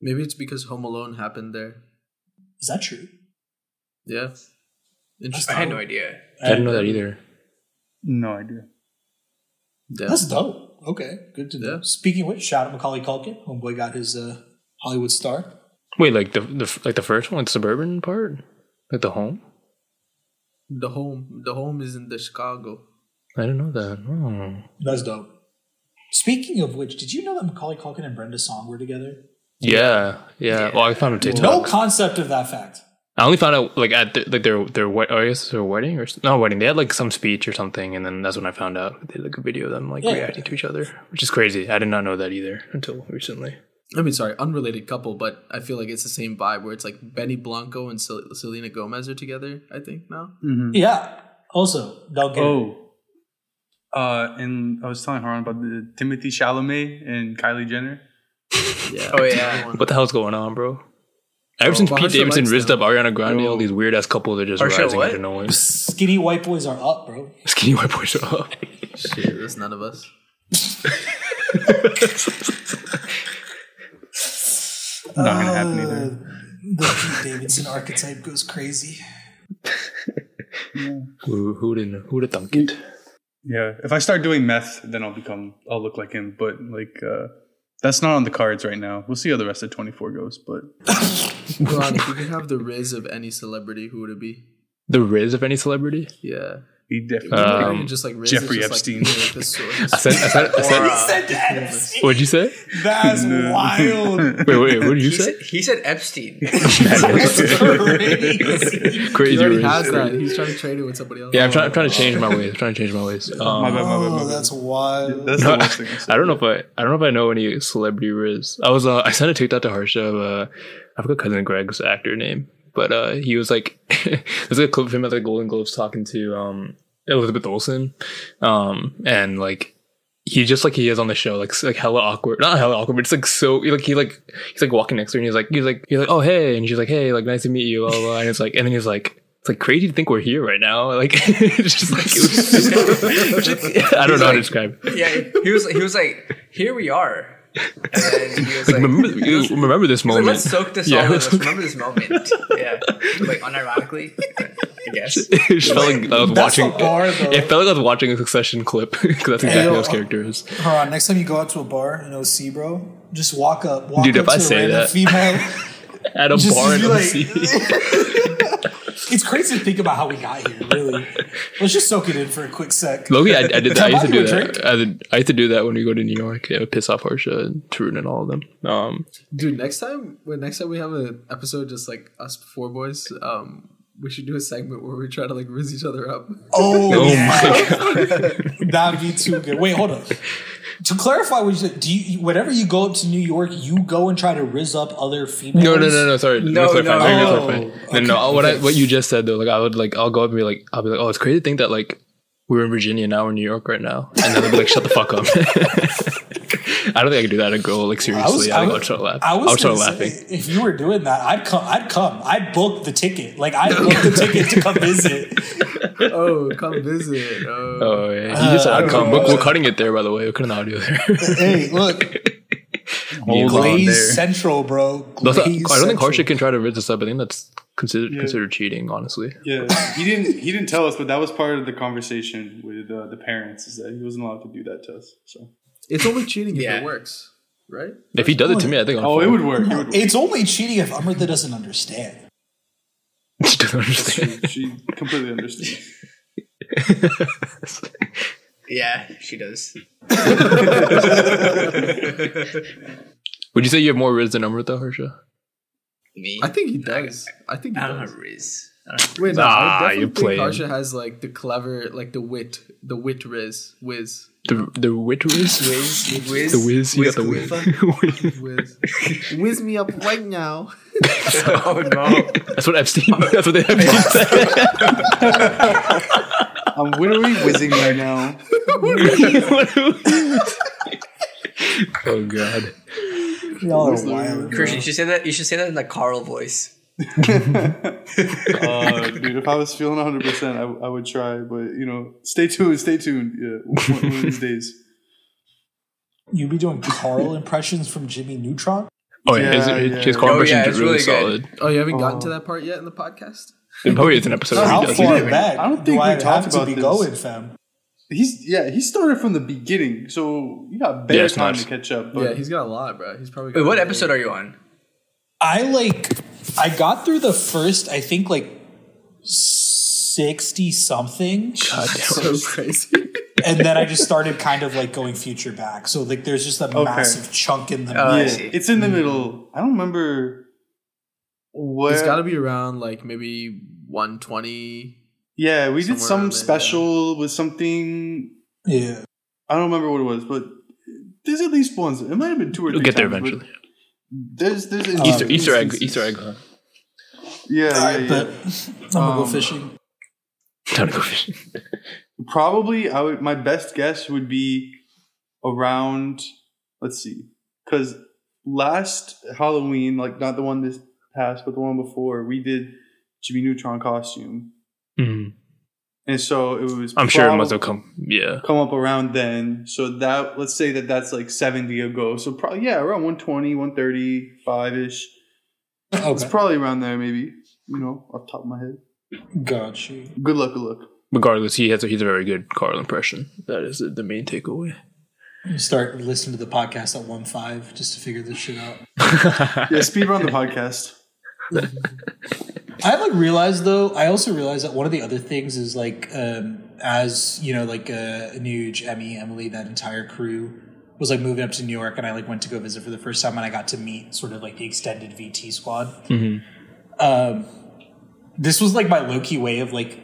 E: Maybe it's because Home Alone happened there.
A: Is that true?
E: Yeah. Interesting.
C: I had no idea.
D: I didn't know that either.
B: No idea.
E: Yeah.
A: That's dope. Okay, good to know.
E: Yeah.
A: Speaking of which, shout out Macaulay Culkin. Homeboy got his uh, Hollywood star.
D: Wait, like the the like the first one, the suburban part, like the home.
E: The home. The home is in the Chicago.
D: I didn't know that. Oh.
A: That's dope. Speaking of which, did you know that Macaulay Culkin and Brenda Song were together?
D: Yeah, yeah. Well, I found a TikTok.
A: No concept of that fact.
D: I only found out like at the, like their their wed- oh, I guess their wedding or s- not wedding. They had like some speech or something, and then that's when I found out they had like a video of them like
A: Yeah.
D: reacting to each other, which is crazy. I did not know that either until recently.
E: I mean, sorry, unrelated couple, but I feel like it's the same vibe where it's like Benny Blanco and Sel- Selena Gomez are together. I think now. Mm-hmm.
A: Yeah. Also, don't get.
B: Oh. Uh, and I was telling Haran about the Timothée Chalamet and Kylie Jenner.
E: Yeah.
C: Oh, yeah.
D: What the hell's going on, bro? Ever since Pete
E: Harsha
D: Davidson
E: likes
D: rizzed
E: them.
D: up Ariana Grande,
B: Yo.
D: all these weird ass couples are just
C: Harsha
D: rising
C: what?
D: out of nowhere.
A: Skinny white boys are up, bro.
D: Skinny white boys are up.
E: Shit, that's none of us.
B: Not gonna happen
A: Uh,
B: either.
A: The Pete Davidson archetype goes crazy.
D: Who who didn't who'd have thunk it?
B: Yeah, if I start doing meth, then I'll become, I'll look like him. But like, uh, that's not on the cards right now. We'll see how the rest of 24 goes. But
E: Ron, if you could have the riz of any celebrity, who would it be?
D: The Riz of any celebrity?
E: Yeah.
B: He definitely.
D: Um,
E: even just like riz,
B: Jeffrey
E: just
B: Epstein.
E: Like, yeah, like the source.
D: I said I said I
C: Or, uh,
A: Said that.
D: What'd you say?
A: That's wild.
D: Wait wait. What did you
C: he,
D: say?
C: said, he said Epstein.
A: Crazy.
D: Crazy
E: He already has that. He's trying to trade it with somebody else.
D: Yeah, I'm trying. I'm trying to change my ways. I'm trying to change my ways.
B: my
D: Um,
B: bad, my bad, my
A: Oh,
B: bad.
A: that's wild.
B: That's the worst thing. I.
D: I don't know if I. I don't know if I know any celebrity Riz. I was. Uh, I sent a TikTok to Harsha. Of, uh, I forgot cousin Greg's actor name, but uh, he was like, there's like a clip of him at the Golden Globes talking to um Elizabeth Olsen, um, and like he just like he is on the show, like like hella awkward, not hella awkward, but it's like so like he like he's like walking next to her and he's like he's like he's like oh hey, and she's like hey, like nice to meet you, blah, blah, blah. and it's like and then he's like. It's like crazy to think we're here right now. Like it's just like it was so- I don't know how to describe. it.
C: yeah, he was he was like, "Here we are," and then he was
D: Like,
C: like,
D: remember, you remember this
C: moment. like,
D: moment.
C: "Let's soak this
D: Yeah,
C: all in.
D: let's-
C: Let's remember this moment." Yeah, like unironically, I guess.
D: it just felt like I was watching.
A: a bar, though.
D: It felt like I was watching a Succession clip because that's exactly
A: yo,
D: how his uh, character is.
A: Hold on. Next time you go out to a bar, in know, see, bro, just walk up. Walk
D: Dude,
A: up
D: if I
A: to
D: say
A: a
D: that-
A: female.
D: At a
A: Just-
D: bar in
A: just be
D: OC.
A: It's crazy to think about how we got here. Really, let's just soak it in for a quick sec.
D: Loki, I, I did that. I
A: Can I
D: used to do that. I, did, I used to do that when we go to New York. Yeah, piss off Harsha and Tarun and all of them. Um,
E: Dude, next time when next time we have an episode just like us four boys, um, we should do a segment where we try to like riz each other up.
A: Oh,
D: oh
A: yeah.
D: my god!
A: that'd be too good. Wait, hold on. To clarify, what you do you whenever you go up to New York, you go and try to riz up other females?
D: No, no, no, no. Sorry.
C: No,
D: Let clarify.
C: no,
D: Let
A: no.
D: clarify. No,
A: Okay.
D: no. What I, what you just said though, like I would like I'll go up and be like I'll be like, oh, it's crazy to think that like we're in Virginia now, we're in New York right now, and then they'll be like, shut the fuck up. I don't think I could do that to a girl like seriously. I, think I would start laughing.
A: I was,
D: I would start laughing.
A: if you were doing that, I'd come. I'd come. I'd book the ticket. Like I'd book the ticket to come visit.
E: oh, come visit. Oh,
D: Oh yeah, you just
A: Uh,
D: said
A: I
D: come.
A: don't.
D: We're, we're cutting it there, by the way. We're cutting the audio there.
A: hey, look,
D: Hold
A: Glaze. Central, bro. Glaze
D: I don't think Harsha can try to rid this up. I think that's considered
B: Yeah.
D: considered cheating. Honestly,
B: Yeah, he didn't. He didn't tell us, but that was part of the conversation with uh, the parents. Is that he wasn't allowed to do that to us. So.
E: it's only cheating if it works, right?
D: if he does it to me, I think. I'm
B: Oh, it would work. It would work.
A: It's only cheating if Amrita doesn't understand.
D: She doesn't understand.
B: She, she completely understands.
C: Yeah, she does.
D: Would you say you have more Riz than Amrita, Harsha?
C: Me,
E: I think he does. I think he
C: I don't
E: does.
C: have Riz. I don't
E: Wait, no,
D: Ah,
E: I definitely
D: you
E: think
D: playing.
E: Harsha has like the clever, like the wit, the wit riz, whiz,
D: The the wit Riz,
C: Wiz, Wiz,
D: the whiz. You got the
C: Wiz
D: whiz.
E: whiz. whiz me up right now.
C: oh no!
D: That's what Epstein. That's what they Epstein said.
B: Um, I'm literally whizzing right now.
D: oh god.
A: Y'all are wild. bro.
C: Christian, you should say that. You should say that in the Carl voice.
B: Uh, dude, if I was feeling 100, percent I, I would try. But you know, stay tuned. Stay tuned. Yeah, one, one of these days.
A: You'd be doing Carl impressions from Jimmy Neutron?
D: Oh yeah, his,
B: Yeah,
D: his,
B: yeah.
D: his
C: Oh,
D: corporation
C: yeah,
D: is
C: it's
D: really,
C: really good.
D: solid.
E: Oh, you haven't gotten
B: Oh.
E: to that part yet in the podcast?
D: It probably is an episode where
A: How
D: he does
A: far
D: it.
A: back
B: I don't think
A: I
B: we
A: have
B: talked
A: to
B: about
A: be
B: this.
A: going, fam?
B: He's yeah. He started from the beginning, so you got better
D: Yeah,
B: time
D: nice.
B: to catch up. But
E: yeah, he's got a lot, bro. He's probably.
C: Wait, what
E: a-
C: episode are you on?
A: I like I got through the first, I think like sixty something.
D: God damn.
E: So crazy.
A: and then I just started kind of like going future back. So like there's just a
B: Okay.
A: massive chunk in the
C: oh, I
B: yeah, it's in the hmm. middle. I don't remember where.
E: It's got to be around like maybe 120.
B: yeah, we did some
E: around there,
B: special with something.
A: yeah.
B: I don't remember what it was, but there's at least ones. It might have been two or
D: You'll
B: three.
D: get there
B: times, but
D: eventually.
B: There's there's
A: Um,
D: Easter Easter egg. Easter egg. Huh?
B: Yeah, yeah,
A: right,
B: yeah.
A: but I'm gonna go
B: Um,
A: fishing.
D: Time to go fishing.
B: Probably, I would. My best guess would be around. Let's see, because last Halloween, like not the one this past, but the one before, we did Jimmy Neutron costume. And so it was.
D: I'm sure it must have come. Yeah.
B: come up around then. So that let's say that that's like 70 ago. So probably yeah, around 120, 135 ish. It's probably around there, maybe. You know, off the top of my head.
A: got you.
B: Good luck, good luck.
D: Regardless, he has a, he's a very good Carl impression. That is the, the main takeaway.
A: Start listening to the podcast at one five just to figure this shit out.
B: Yeah, speed run the podcast.
A: I like realized though. I also realized that one of the other things is like, um, as you know, like uh, Nuge, Emmy, Emily, that entire crew was like moving up to New York, and I like went to go visit for the first time, and I got to meet sort of like the extended VT squad. Um, this was like my low key way of like.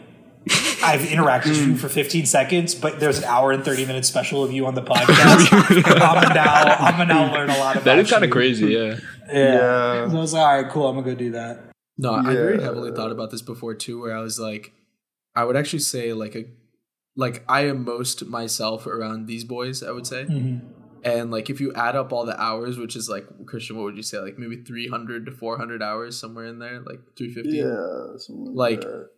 A: I've interacted with you for 15 seconds, but there's an hour and 30 minute special of you on the podcast. I'm gonna now, I'm gonna now learn a lot about
D: That is kind of crazy. Yeah.
A: Yeah.
B: Yeah.
A: So I was like, all right, cool. I'm gonna go do that.
E: No, I very
B: Yeah.
E: heavily thought about this before too, where I was like, I would actually say like a, like I am most myself around these boys. I would say, mm-hmm. and like if you add up all the hours, which is like Christian, what would you say? Like maybe three hundred to four hundred hours somewhere in there, like three fifty.
B: Yeah.
E: Like-
B: that.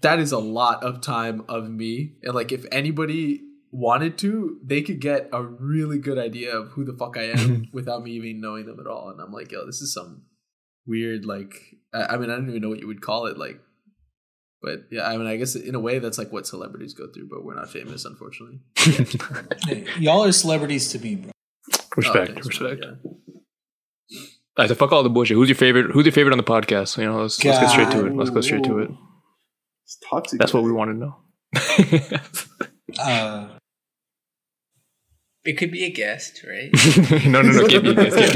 E: that is a lot of time of me. And like if anybody wanted to, they could get a really good idea of who the fuck I am without me even knowing them at all. And I'm like, yo, this is some weird like I, I mean, I don't even know what you would call it, like but yeah, I mean I guess in a way that's like what celebrities go through, but we're not famous, unfortunately.
A: Hey, y'all are celebrities to me, bro.
D: respect,
E: Oh, thanks,
D: respect.
E: man.
D: I said, fuck all the bullshit. Who's your favorite? Who's your favorite on the podcast? You know, let's, let's get straight to it. Let's go straight to it.
B: It's toxic.
D: That's what we want to know.
A: Uh,
C: It could be a guest, right?
D: no, no, no. Give me this. Give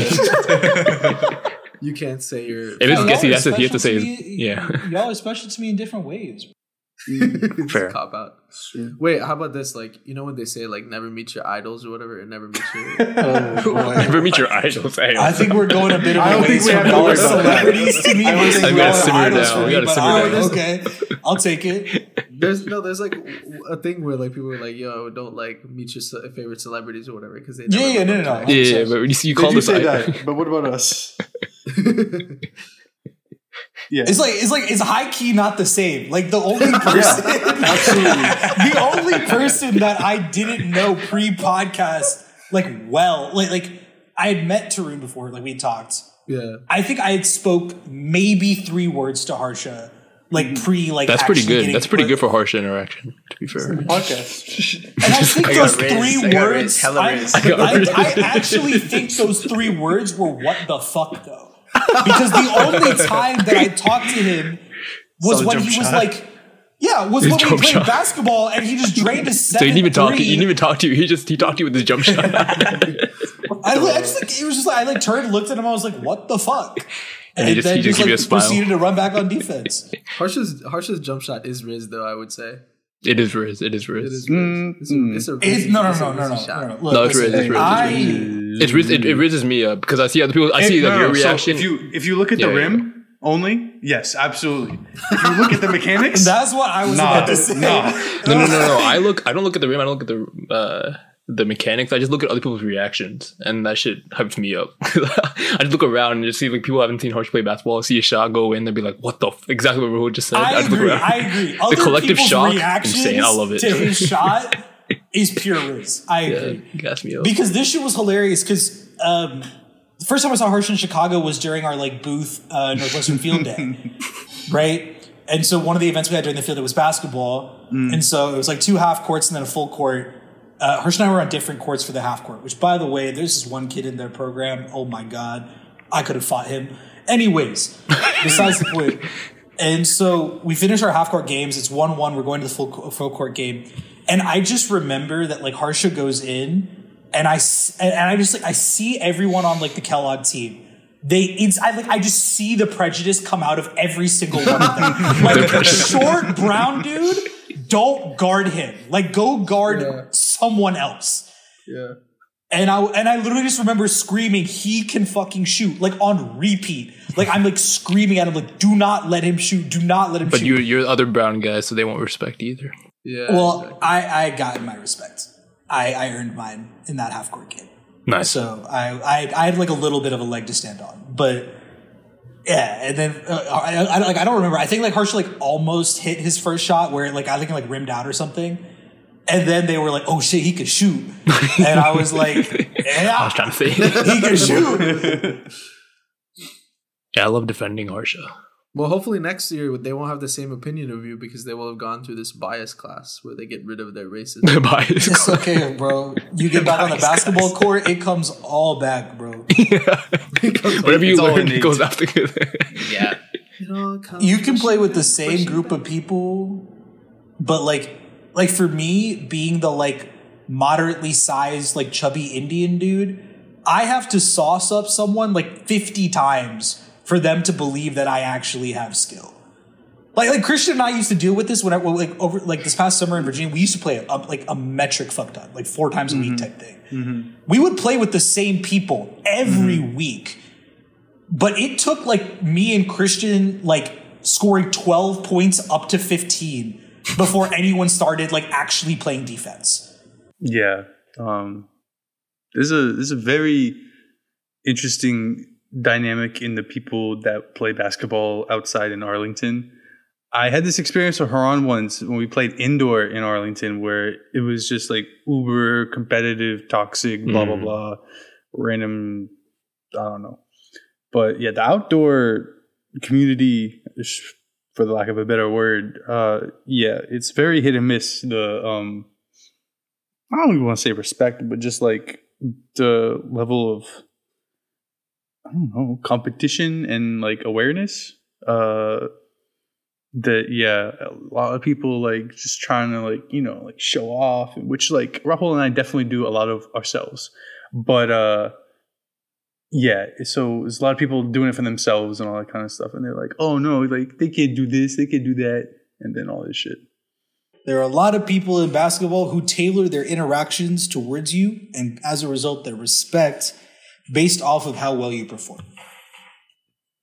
D: me.
E: You can't say you're
D: It is
A: y'all
D: guess he
A: are
D: has to- he has to say
A: me-
D: yeah.
A: Y'all are special to me in different ways.
D: Fair.
E: cop out.
B: Sure.
E: Wait, how about this? Like, you know when they say like never meet your idols or whatever, and never meet your
A: Oh.
D: Never meet your idols. Hey,
A: I think we're going a bit of
B: I
A: a ways from
B: have to
A: y'all
B: worry
A: are
B: about that.
A: celebrities to me.
B: I think we
A: y'all
B: gotta
A: are
D: simmer
A: idols
D: down.
A: for
D: We gotta
A: but
D: simmer
A: all
D: it
A: right,
E: down.
A: Okay, I'll take it.
E: There's no, there's like a thing where like people are like, yo, don't like meet your ce- favorite celebrities or whatever because they.
A: Yeah,
E: never
A: yeah,
E: live
A: no,
E: up
A: no, no.
D: yeah, yeah, but you see, you call
B: do
D: this
B: say
D: idol.
B: that, but what about us?
E: It.
B: Yeah.
A: It's like it's like it's high key not the same. Like the only person,
B: absolutely.
A: the only person that I didn't know pre podcast like well, like like I had met Tarun before, like we talked.
E: yeah.
A: I think I had spoke maybe three words to Harsha, like mm-hmm. pre like.
D: That's pretty good. That's pretty good for harsh interaction. To be fair.
B: podcast.
A: And I think
C: I
A: those
C: Riz.
A: three
C: I
A: words. I, I,
D: I.
A: I actually think those three words were what the fuck though, because the only time that I talked to him was
B: Solid
A: when
B: jump
A: he was like, yeah, was
D: His
A: when we played
D: shot.
A: basketball and he just drained a
D: So
A: seven.
D: he didn't even talk. He didn't even talk to you. He just he talked to you with his jump shot.
A: I, I just like it was just like I like turned, looked at him, I was like, what the fuck.
D: And he just- he just
A: like
D: gave you a smile.
A: proceeded to run back on defense.
E: Harsha's Harsha's jump shot is Riz though. I would say
D: it is Riz. It is Riz.
E: it is
B: Mm,
E: Riz. It's a,
B: mm.
E: it's a
A: It's, no, no, no, no, no, no, no. Look,
D: No, it's
A: listen,
D: Riz, it's Riz,
A: I,
D: It's Riz. It, it rizzes me up because I see other people. I see
B: No,
D: like
B: no,
D: your
B: no. So
D: reaction.
B: if you if you look at
D: Yeah,
B: the
D: yeah.
B: rim only, yes, absolutely. If you look at the mechanics,
A: That's what I was
B: Nah,
A: about to say.
B: nah.
D: no, no, no, no. I look. I don't look at the rim. I don't look at the uh, the mechanics. I just look at other people's reactions, and that shit hypes me up. I just look around and just see like people haven't seen Harsh play basketball, see a shot go in, they'd be like, "What the?" F-? Exactly what Rahul just said.
A: I
D: look
A: agree. I agree. Other
D: collective
A: people's
D: shock, insane. I love it.
A: To his shot is pure riz. I
D: yeah,
A: agree.
D: gas me up.
A: Because this shit was hilarious. Because um, the first time I saw Harsh in Chicago was during our like booth uh, Northwestern Field Day, right? And so one of the events we had during the field day was basketball, and so it was like two half courts and then a full court. Uh, Harsh and I were on different courts for the half court. Which, by the way, there's this one kid in their program. Oh my god, I could have fought him. Anyways, besides the point. And so we finish our half court games. It's one one. We're going to the full full court game, and I just remember that like Harsha goes in, and I, and I just like I see everyone on like the Kellogg team. They it's I like I just see the prejudice come out of every single one of them. like short brown dude, don't guard him. Like go guard
E: Yeah.
A: Someone else.
E: Yeah.
A: And I and I literally just remember screaming, "He can fucking shoot!" Like on repeat. Like I'm like screaming at him, like, "Do not let him shoot! Do not let him
D: But
A: shoot!"
D: you're you're the other brown guys, so they won't respect either.
E: Yeah.
A: well,
E: exactly.
A: I I got my respect. I I earned mine in that half court game.
D: Nice.
A: So I, I I had like a little bit of a leg to stand on, but yeah. And then uh, I, I like I don't remember. I think like Harsh like almost hit his first shot where like I think it like rimmed out or something. And then they were like, "Oh shit, he could shoot," and I was like, "Yeah,
D: I was trying to say.
A: he can shoot."
D: yeah, I love defending Harsha.
E: well, hopefully next year they won't have the same opinion of you because they will have gone through this bias class where they get rid of their racism.
D: Bias.
A: It's okay, bro. You get back on the basketball court, it comes all back, bro.
D: Whatever you
B: It's all
D: learn
B: innate.
D: goes out together.
C: Yeah.
E: You, know,
A: You can play with the same group of people, but like, like for me, being the like moderately sized, like chubby Indian dude, I have to sauce up someone like fifty times for them to believe that I actually have skill. Like, like Christian and I used to deal with this when I well, like over like this past summer in Virginia, we used to play a, like a metric fuck ton, like four times a week mm-hmm. type thing. Mm-hmm. We would play with the same people every mm-hmm. week, but it took like me and Christian like scoring twelve points up to fifteen before anyone started like actually playing defense.
B: Yeah. Um, there's a there's a very interesting dynamic in the people that play basketball outside in Arlington. I had this experience with Haran once when we played indoor in Arlington, where it was just like uber competitive, toxic, blah blah
D: Mm.
B: blah, random. I don't know, but yeah, the outdoor community, sh- for the lack of a better word, uh, yeah, it's very hit and miss. The um, I don't even want to say respect, but just like the level of I don't know competition and like awareness. Uh, that yeah, a lot of people like just trying to like you know like show off, which like Rahul and I definitely do a lot of ourselves, but uh. Yeah, so there's a lot of people doing it for themselves and all that kind of stuff, and they're like, "Oh no, like they can't do this, they can't do that," and then all this shit.
A: There are a lot of people in basketball who tailor their interactions towards you, and as a result, their respect based off of how well you perform.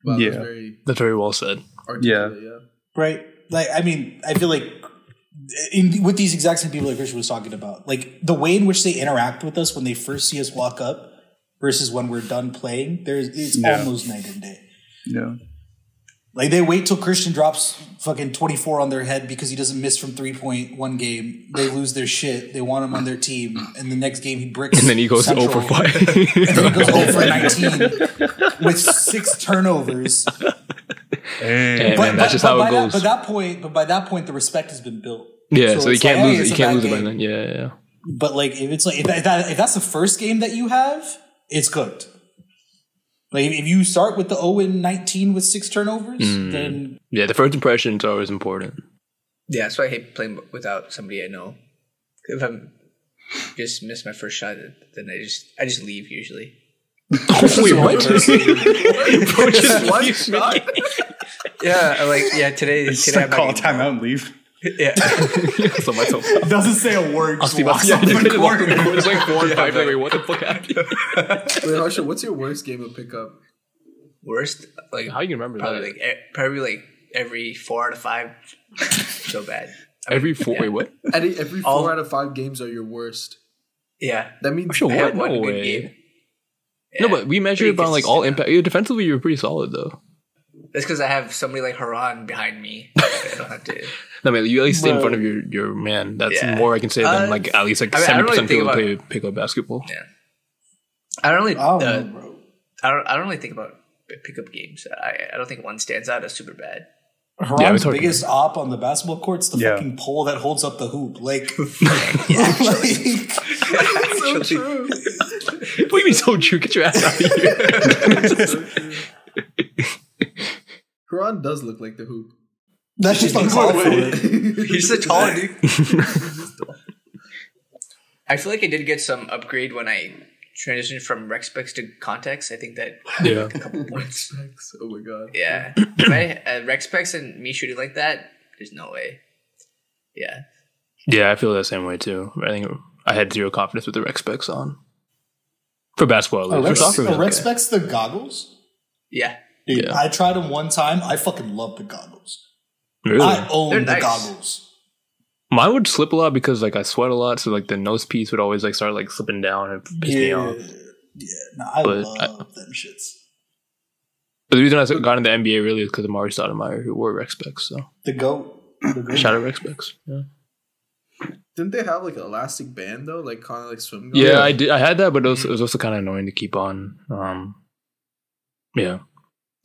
E: Wow,
B: Yeah.
E: that's very
D: That's very well said.
E: articulate, yeah.
A: right? Like, I mean, I feel like in with these exact same people that Christian was talking about, like the way in which they interact with us when they first see us walk up versus when we're done playing, there's it's
B: Yeah.
A: almost night and day.
B: Yeah.
A: Like they wait till Christian drops fucking 24 on their head because he doesn't miss from three point one game. They lose their shit. They want him on their team, and the next game he bricks.
D: And then he goes
A: Central.
D: 0 for 5.
A: And then he goes 0 for 19 with six turnovers.
D: Hey, man, that's just how
A: by
D: it
A: that-
D: goes.
A: but that point, but by that point, the respect has been built.
D: yeah, so, you can't
A: like, hey,
D: lose it. You can't
A: bad
D: lose it by then. Yeah, yeah, yeah.
A: But like, if it's like if, that, if that's the first game that you have, it's cooked. Like if you start with the 0 and 19 with six turnovers,
D: Mm.
A: then
D: Yeah, the first impression is always important.
C: Yeah, that's why I hate playing without somebody I know. If I'm just miss my first shot, then I just I just leave usually.
D: Wait, what?
E: Bro, just one shot?
C: Yeah, like yeah today.
B: Just
C: today
B: like
C: I'm
B: call a
C: not-
B: timeout and leave.
C: Yeah,
D: so myself.
A: doesn't say a word.
D: I'll see about yeah, just walk in the corner. It's like four and five. Like, wait, what the fuck happened?
E: Wait, Harsha, what's your worst game of pickup?
C: worst like
D: How you remember
C: probably
D: that?
C: like e- probably like every four out of five. so bad. I
D: Every
C: mean,
D: four.
C: yeah.
D: Wait, what?
E: Every, every four
C: All-
E: out of five games are your worst.
C: Yeah,
E: That means
D: Sure,
C: I
D: what?
C: had one
D: No
C: good
D: way.
C: game.
D: No, but we measure it by like all impact. Yeah, defensively, you're pretty solid though.
C: That's because I have somebody like Haran behind me. I don't have to.
D: No, man, you at least stay in front of your your man. That's
C: Yeah.
D: more I can say than
C: Uh,
D: like at least like
C: I mean, I
D: seventy
C: don't really
D: people
C: think
D: play pick up basketball. Yeah.
C: I don't really.
A: I don't
C: uh,
A: know, bro.
C: I don't. I don't really think about p- pickup games. I, I don't think one stands out as super bad.
A: Haran's
D: it's hard to-
A: biggest op on the basketball court's is the
B: Yeah.
A: fucking pole that holds up the hoop. Like,
E: so
C: Actually-
E: true.
D: what do you mean so true? Get your ass out of here.
E: So true. Haran does look like the hoop.
A: That's just uncalled for.
C: He's a taller dude. I feel like I did get some upgrade when I transitioned from rec specs to context. I think that
D: Yeah.
C: a couple points.
E: oh my god.
C: Yeah, if I, uh, rec specs and me shooting like that, there's no way. Yeah,
D: Yeah, I feel the same way too. I think I had zero confidence with the rec specs on. For basketball,
A: A
D: at least.
A: Rex,
D: for soccer, it
A: a
D: was okay.
A: specs the goggles.
C: yeah.
A: Dude,
D: Yeah.
A: I tried them one time. I fucking love the goggles.
D: Really?
A: I own
C: They're
A: the
C: nice.
A: goggles.
D: Mine would slip a lot because like I sweat a lot, so like the nose piece would always like start like slipping down and piss me off.
A: yeah. No, I
D: But
A: love them shits.
D: But the reason I got into the NBA really is because of Amar'e Stoudemire, who wore rec specs. So
A: The goat. The goat.
D: shout out rec specs. Yeah,
E: Didn't they have like an elastic band though, like kind of like swim?
D: yeah. I did. I had that, but it was, it was also kind of annoying to keep on. Um, yeah,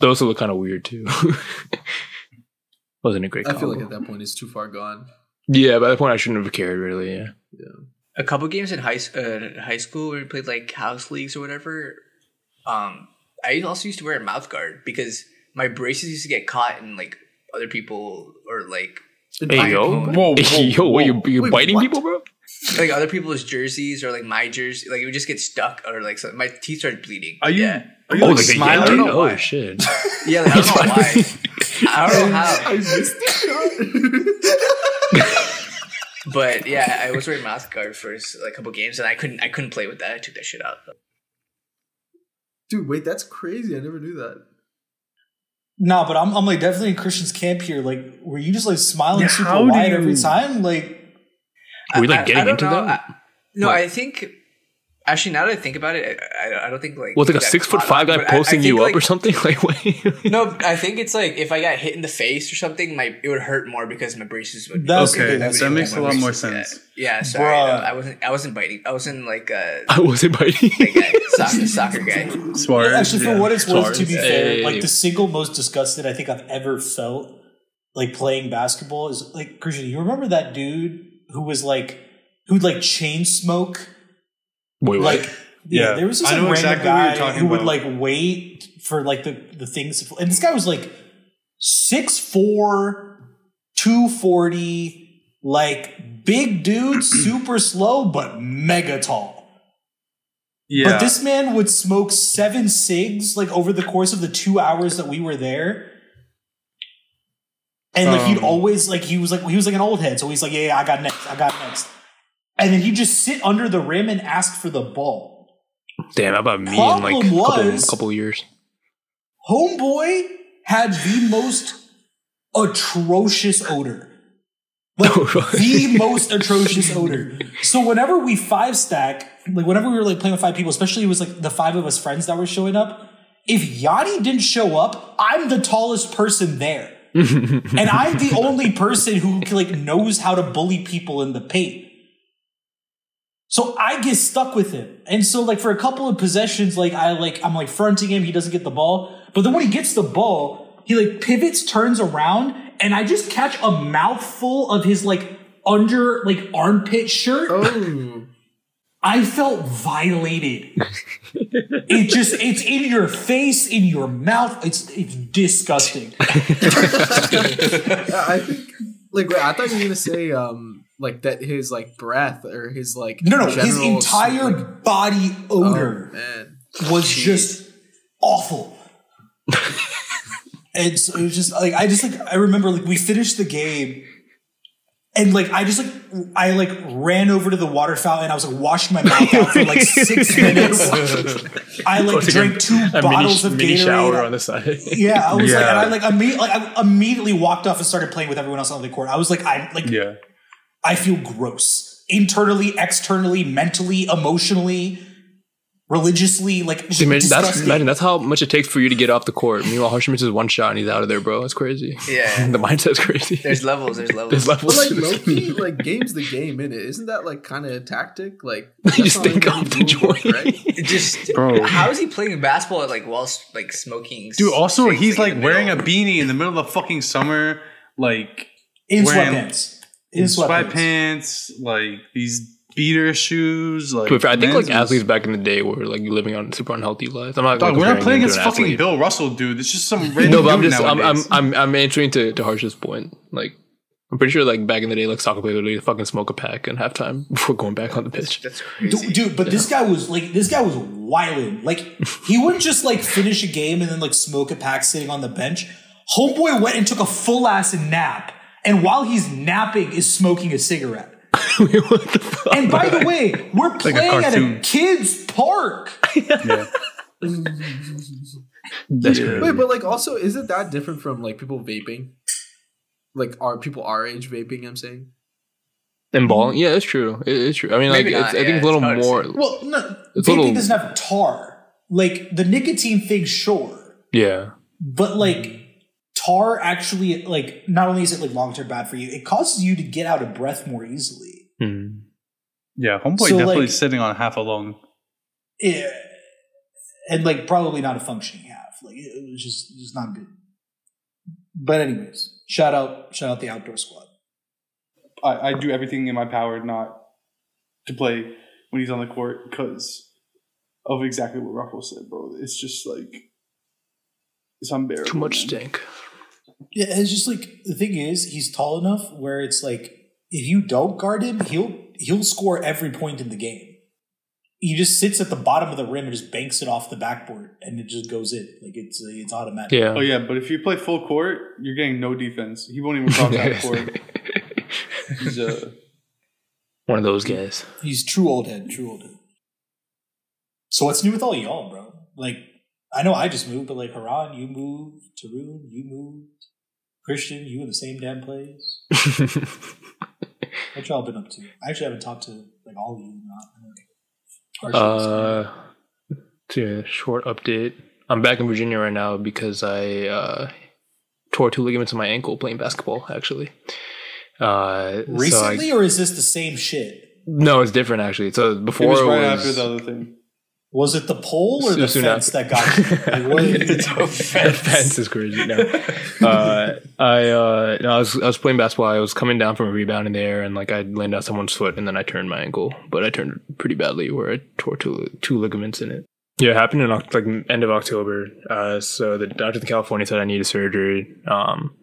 D: they also look kind of weird too. Wasn't a great.
E: I feel like at that point it's too far gone.
D: yeah, by that point I shouldn't have cared really. Yeah.
C: A couple games in high uh, high school where we played like house leagues or whatever. Um, I also used to wear a mouth guard because my braces used to get caught in like other people or like
D: Hey yo,
B: Whoa,
D: hey, yo, what, you you
E: Wait,
D: biting
E: what?
D: people, bro?
C: Like other people's jerseys or like my jersey. Like it would just get stuck or like so my teeth started bleeding.
B: Are you?
C: Yeah,
B: Are you
D: Oh,
B: like
D: like
B: smiling?
C: I don't
D: yankee?
C: know
D: Oh
C: why.
D: shit!
C: yeah. Like, I don't know why. I don't know how.
E: I missed the.
C: But yeah, I was wearing mouth guard for like a couple games, and I couldn't I couldn't play with that. I took that shit out.
E: Dude, wait, that's crazy. I never knew that.
A: No, but I'm, I'm like definitely in Christian's camp here. Like, were you just like smiling
B: Yeah,
A: super wide
B: you-
A: every time? Like,
D: Were we like
C: I-
D: getting
C: I
D: into
C: know.
D: that?
C: I- no, I think actually now that I think about it, I, I, I don't think like
D: Was like a six foot five guy
C: but I- I
D: posting
C: think,
D: you up or something? Like, wait.
C: No, I think it's like if I got hit in the face or something, my it would hurt more because my braces would.
A: That's
B: Okay,
A: okay,
B: that makes a lot more
C: Yeah.
B: sense.
C: Yeah, sorry, no, I wasn't. I wasn't biting. I wasn't like uh, a
D: I wasn't biting.
C: big guy, soccer, soccer guy.
B: Suarez,
A: actually, for
B: yeah.
A: what it's worth, to be
D: Suarez.
A: fair,
D: Hey.
A: like the single most disgusted I think I've ever felt, like playing basketball, is like Christian. You remember that dude who was like, who'd like chain smoke,
D: Wait, what?
A: like. Yeah,
B: Yeah.
A: there was this
B: I
A: like, random
B: exactly
A: guy
B: talking
A: who would like wait for like the the things, to, and this guy was like six four, two forty, like big dude, super slow but mega tall.
B: Yeah.
A: But this man would smoke seven cigs like over the course of the two hours that we were there. And like he'd
B: Um.
A: always like he was like he was like an old head, so he's like, yeah, yeah, I got next, I got next. And then he'd just sit under the rim and ask for the ball.
D: Damn, how about me in like
A: Problem
D: couple, couple years?
A: Homeboy had the most atrocious odor. Like the most atrocious odor. So whenever we five stack, like whenever we were like playing with five people, especially it was like the five of us friends that were showing up. If Yanni didn't show up, I'm the tallest person there. and I'm the only person who like knows how to bully people in the paint. So I get stuck with him. And so like for a couple of possessions, like I like I'm like fronting him, he doesn't get the ball. But then when he gets the ball, he like pivots, turns around, and I just catch a mouthful of his like under like armpit shirt.
E: Oh,
A: I felt violated. it just it's in your face, in your mouth. It's it's disgusting.
E: I think. Like, wait, I thought you were gonna say, um, like that his like breath or his like
A: No, no, his entire body
E: oh,
A: odor.
E: man.
A: was just awful. and so it was just like I just like I remember like we finished the game and like I just like I like ran over to the water fountain. And I was like washing my mouth out for like six minutes. I like drank two
D: a
A: bottles
D: mini,
A: of
D: mini
A: Gatorade.
D: shower on the side.
A: yeah, I was like, and I like immediately, like, I immediately walked off and started playing with everyone else on the court. I was like, I like,
B: yeah.
A: I feel gross internally, externally, mentally, emotionally, religiously. Like, just
D: Imagine that's, imagine that's how much it takes for you to get off the court. Meanwhile, Harshman misses one shot and he's out of there, bro. That's crazy.
C: Yeah,
D: the mindset's crazy.
C: there's levels. There's levels.
D: There's levels.
E: But like
D: to this.
E: Loki, like game's the game in it. Isn't that like kind of a tactic? Like
D: You just think
E: like
D: off the
E: any
D: joint.
E: right?
C: Just
B: Bro.
C: How is he playing basketball like whilst like smoking?
B: Dude, also
C: cigs,
B: he's
C: in
B: like wearing a beanie in the middle of the fucking summer, like
A: in sweatpants. In
B: in
A: sweatpants.
B: sweatpants, like these speeder shoes. Like
D: fair, I think like athletes back in the day were like living on super unhealthy lives. I'm not.
B: Dog,
D: like,
B: we're not playing
D: them
B: against fucking
D: athlete.
B: Bill Russell, dude. It's just some random.
D: No, but I'm just I'm, I'm. I'm I'm answering to, to Harsh's point. Like I'm pretty sure like back in the day, like soccer players would literally fucking smoke a pack in halftime before going back on the pitch.
C: That's
A: Dude,
C: crazy.
A: dude, but this guy was like, this guy was wilding. Like, he wouldn't just like finish a game and then like smoke a pack sitting on the bench. Homeboy went and took a full ass nap, and while he's napping, is smoking a cigarette.
D: what the fuck?
A: And by the way, we're
B: a
A: playing at a kids' park.
B: yeah.
D: That's
B: Yeah.
E: Wait, but like also, is it that different from like people vaping? Like are people our age vaping? I'm saying.
D: And balling, yeah, it's true. It- it's true. I mean, like
C: Maybe
D: it's,
C: not,
D: I think it's a little
C: it's hard to
D: more.
A: Well, no,
D: It's
A: vaping
D: a little-
A: doesn't have tar. Like the nicotine thing, sure,
D: Yeah,
A: but like tar actually, like not only is it like long term bad for you, it causes you to get out of breath more easily.
D: Mhm.
B: Yeah, homeboy
A: So,
B: definitely
A: like-
B: sitting on half a lung.
A: Yeah, and like probably not a functioning half. Like it, it was just just not good. But anyways, shout out shout out the outdoor squad.
B: I, I do everything in my power not to play when he's on the court because of exactly what Rahul said, bro. It's just like it's unbearable.
D: too much
B: man.
D: stink.
A: Yeah, it's just like the thing is he's tall enough where it's like if you don't guard him, he'll he'll score every point in the game. He just sits at the bottom of the rim and just banks it off the backboard, and it just goes in like it's it's automatic.
D: Yeah.
B: Oh yeah, but if you play full court, you're getting no defense. He won't even cross that court. He's a
D: One of those guys.
A: He's true old head, true old head. So what's new with all y'all, bro? Like I know I just moved, but like Haran, you moved, Tarun, you moved, Christian, you in the same damn place. What y'all been up to? I actually haven't talked to like all of you. Not
D: uh, to a short update. I'm back in Virginia right now because I uh, tore two ligaments in my ankle playing basketball. Actually, uh, so I-
A: recently, or is this the same shit?
D: no, it's different actually. So
B: it
D: before
B: was
D: it was,
B: after the other thing.
A: Was it the pole or the
D: soon
A: fence
D: after.
A: that got you? Like, what,
D: the fence is crazy. No, uh, I uh, no, I was I was playing basketball. I was coming down from a rebound in the air, and like I landed on someone's foot, and then I turned my ankle. But I turned it pretty badly, where I tore two two ligaments in it. Yeah, it happened in like end of October. Uh, so the doctor in California said I needed surgery. Um,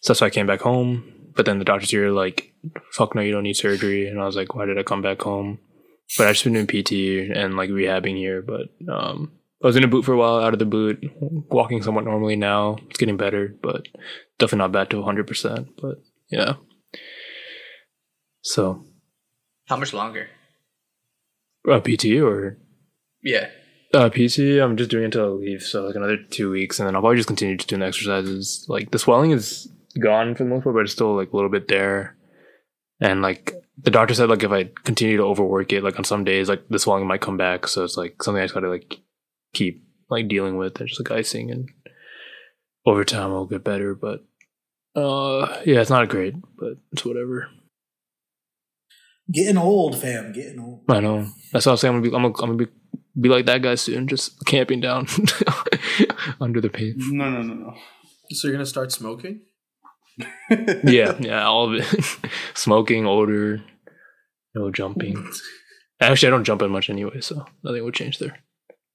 D: so that's why I came back home. But then the doctors here like, "Fuck no, you don't need surgery." And I was like, "Why did I come back home?" But I've just been doing PT and like rehabbing here. But um, I was in a boot for a while, out of the boot, walking somewhat normally now. It's getting better, but definitely not back to 100%. But yeah. So,
C: How much longer?
D: uh, PT or
C: Yeah.
D: uh, PT, I'm just doing it until I leave. So, like another two weeks, and then I'll probably just continue just doing the exercises. Like, the swelling is gone for the most part, but it's still like a little bit there. And like, the doctor said, like, if I continue to overwork it, like on some days, like the swelling might come back. So, it's like something I just gotta like keep like dealing with and just like icing and over time it'll get better but uh yeah it's not great but it's whatever
A: getting old, fam. Getting old.
D: i know that's what i'm saying i'm gonna be i'm gonna, I'm gonna be, be like that guy soon just camping down under the paint
B: No, no, no, no.
E: So you're gonna start smoking?
D: Yeah yeah all of it smoking odor no jumping actually i don't jump in much anyway so nothing would change there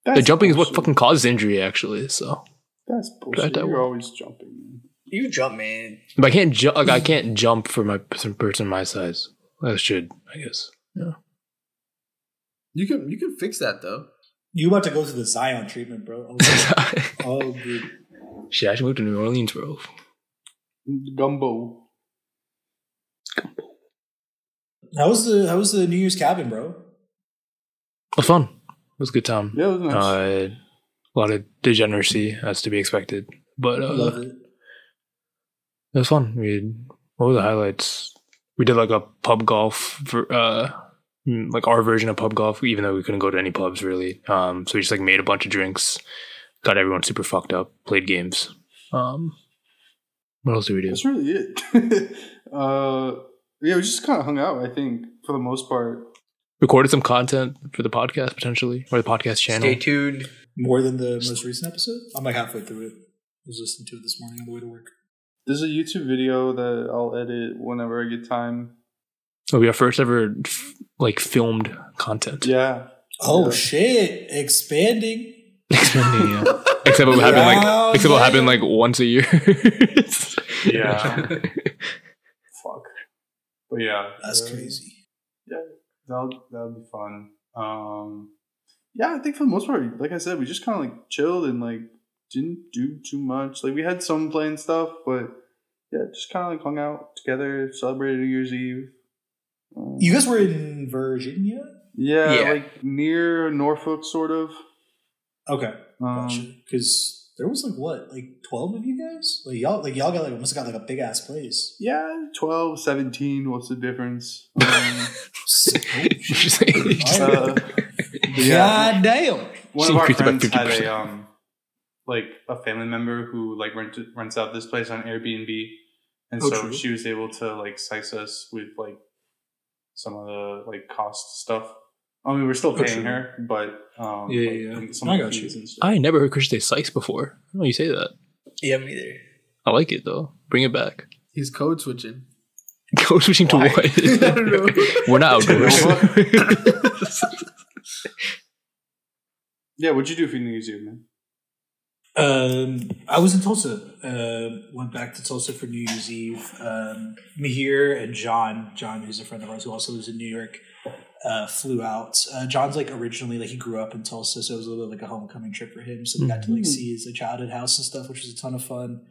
B: That's
D: the jumping is what fucking causes injury actually so
B: That's bullshit.
D: that
B: You're always jumping. Man.
C: You jump, man.
D: but i can't jump like i can't jump for my person person my size i should i guess Yeah.
E: You can you can fix that though.
A: You about to go to the Zion treatment, bro? Oh, oh good.
D: She actually moved to New Orleans, bro.
B: Gumbo.
A: How was the How was the New Year's cabin, bro?
D: It was fun. It was a good time.
B: Yeah, it was nice.
D: Uh, a lot of degeneracy, as to be expected, but uh,
A: Love it.
D: it was fun. We what were the highlights? We did like a pub golf for uh, mm, like our version of pub golf, even though we couldn't go to any pubs really. Um, so we just like made a bunch of drinks, got everyone super fucked up, played games. Um, what else did we do?
B: That's really it. uh, yeah, we just kind of hung out. I think for the most part.
D: Recorded some content for the podcast potentially, or the podcast channel.
C: Stay tuned.
A: More than the most recent episode. I'm like halfway through it. I was listening to it this morning on the way to work.
B: There's a YouTube video that I'll edit whenever I get time.
D: So we our first ever f- like filmed content.
B: Yeah.
A: Oh
B: Yeah.
A: shit! Expanding.
D: Expanding, yeah. Except it happened
A: Yeah,
D: like except it happened
A: yeah.
D: like once a year.
B: Yeah. Fuck. But yeah.
A: That's
B: uh,
A: crazy.
B: Yeah, that'll that'll be fun. Um, yeah, I think for the most part, like I said, we just kind of like chilled and like didn't do too much. Like we had some playing stuff, but yeah, just kind of like hung out together, celebrated New Year's Eve. Um,
A: You guys were in Virginia.
B: yeah,
C: Yeah.
B: like near Norfolk, sort of.
A: Okay,
B: Um,
A: gotcha. Because there was like what, like twelve of you guys? Like y'all, like y'all got like must have got like a big ass place.
B: yeah, 12, 17, What's the difference? Um,
D: Just like-
B: uh, yeah.
A: God damn.
B: one of our
D: increased it by
B: friends had a um like a family member who like rent, rents out this place on Airbnb, and
A: Oh,
B: so
A: true.
B: she was able to like size us with like some of the like cost stuff. I mean, we're still paying
A: true.
B: her, but um,
A: Yeah,
B: like,
A: yeah, yeah.
B: some
A: I got you.
B: stuff.
D: I never heard Chris say Sykes before. Oh, you say that.
C: Yeah, me either.
D: I like it though. Bring it back.
E: He's code switching.
D: Code switching to what?
E: I don't know.
D: We're not outdoors.
B: yeah, what'd you do for New Year's Eve, man?
A: Um, I was in Tulsa. Uh, went back to Tulsa for New Year's Eve. Um, Mihir and John, John, who's a friend of ours who also lives in New York, uh, flew out. Uh, John's like originally like he grew up in Tulsa, so it was a little bit like a homecoming trip for him. So we got to like
B: Mhm.
A: see his like, childhood house and stuff, which was a ton of fun.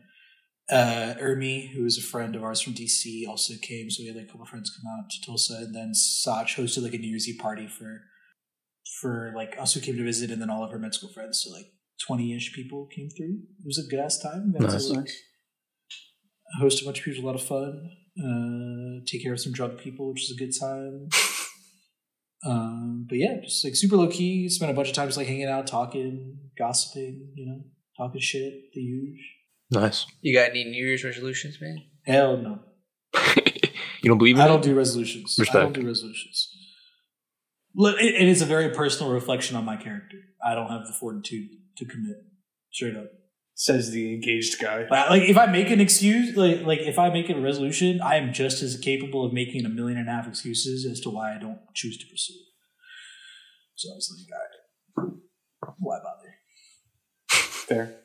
A: Uh, Ermi, who is a friend of ours from DC, also came. So we had like a couple friends come out to Tulsa, and then Sach hosted like a New Year's Eve party for for like us who came to visit, and then all of her med school friends. So like twenty ish people came through. It was a good ass time. Got
D: Nice.
A: to like host a bunch of people, a lot of fun. Uh, take care of some drunk people, which is a good time. um, but yeah, just like super low key. Spent a bunch of time just like hanging out, talking, gossiping. You know, talking shit. The huge.
D: nice.
C: You got any New Year's resolutions, man?
A: Hell no.
D: you don't believe in
A: I don't do resolutions. I don't do resolutions. Look, it, it is a very personal reflection on my character. I don't have the fortitude to commit. Straight up.
B: Says the engaged guy.
A: Like, like, if I make an excuse, like like if I make a resolution, I am just as capable of making a million and a half excuses as to why I don't choose to pursue it. So I was like, all right, why bother?
B: Fair.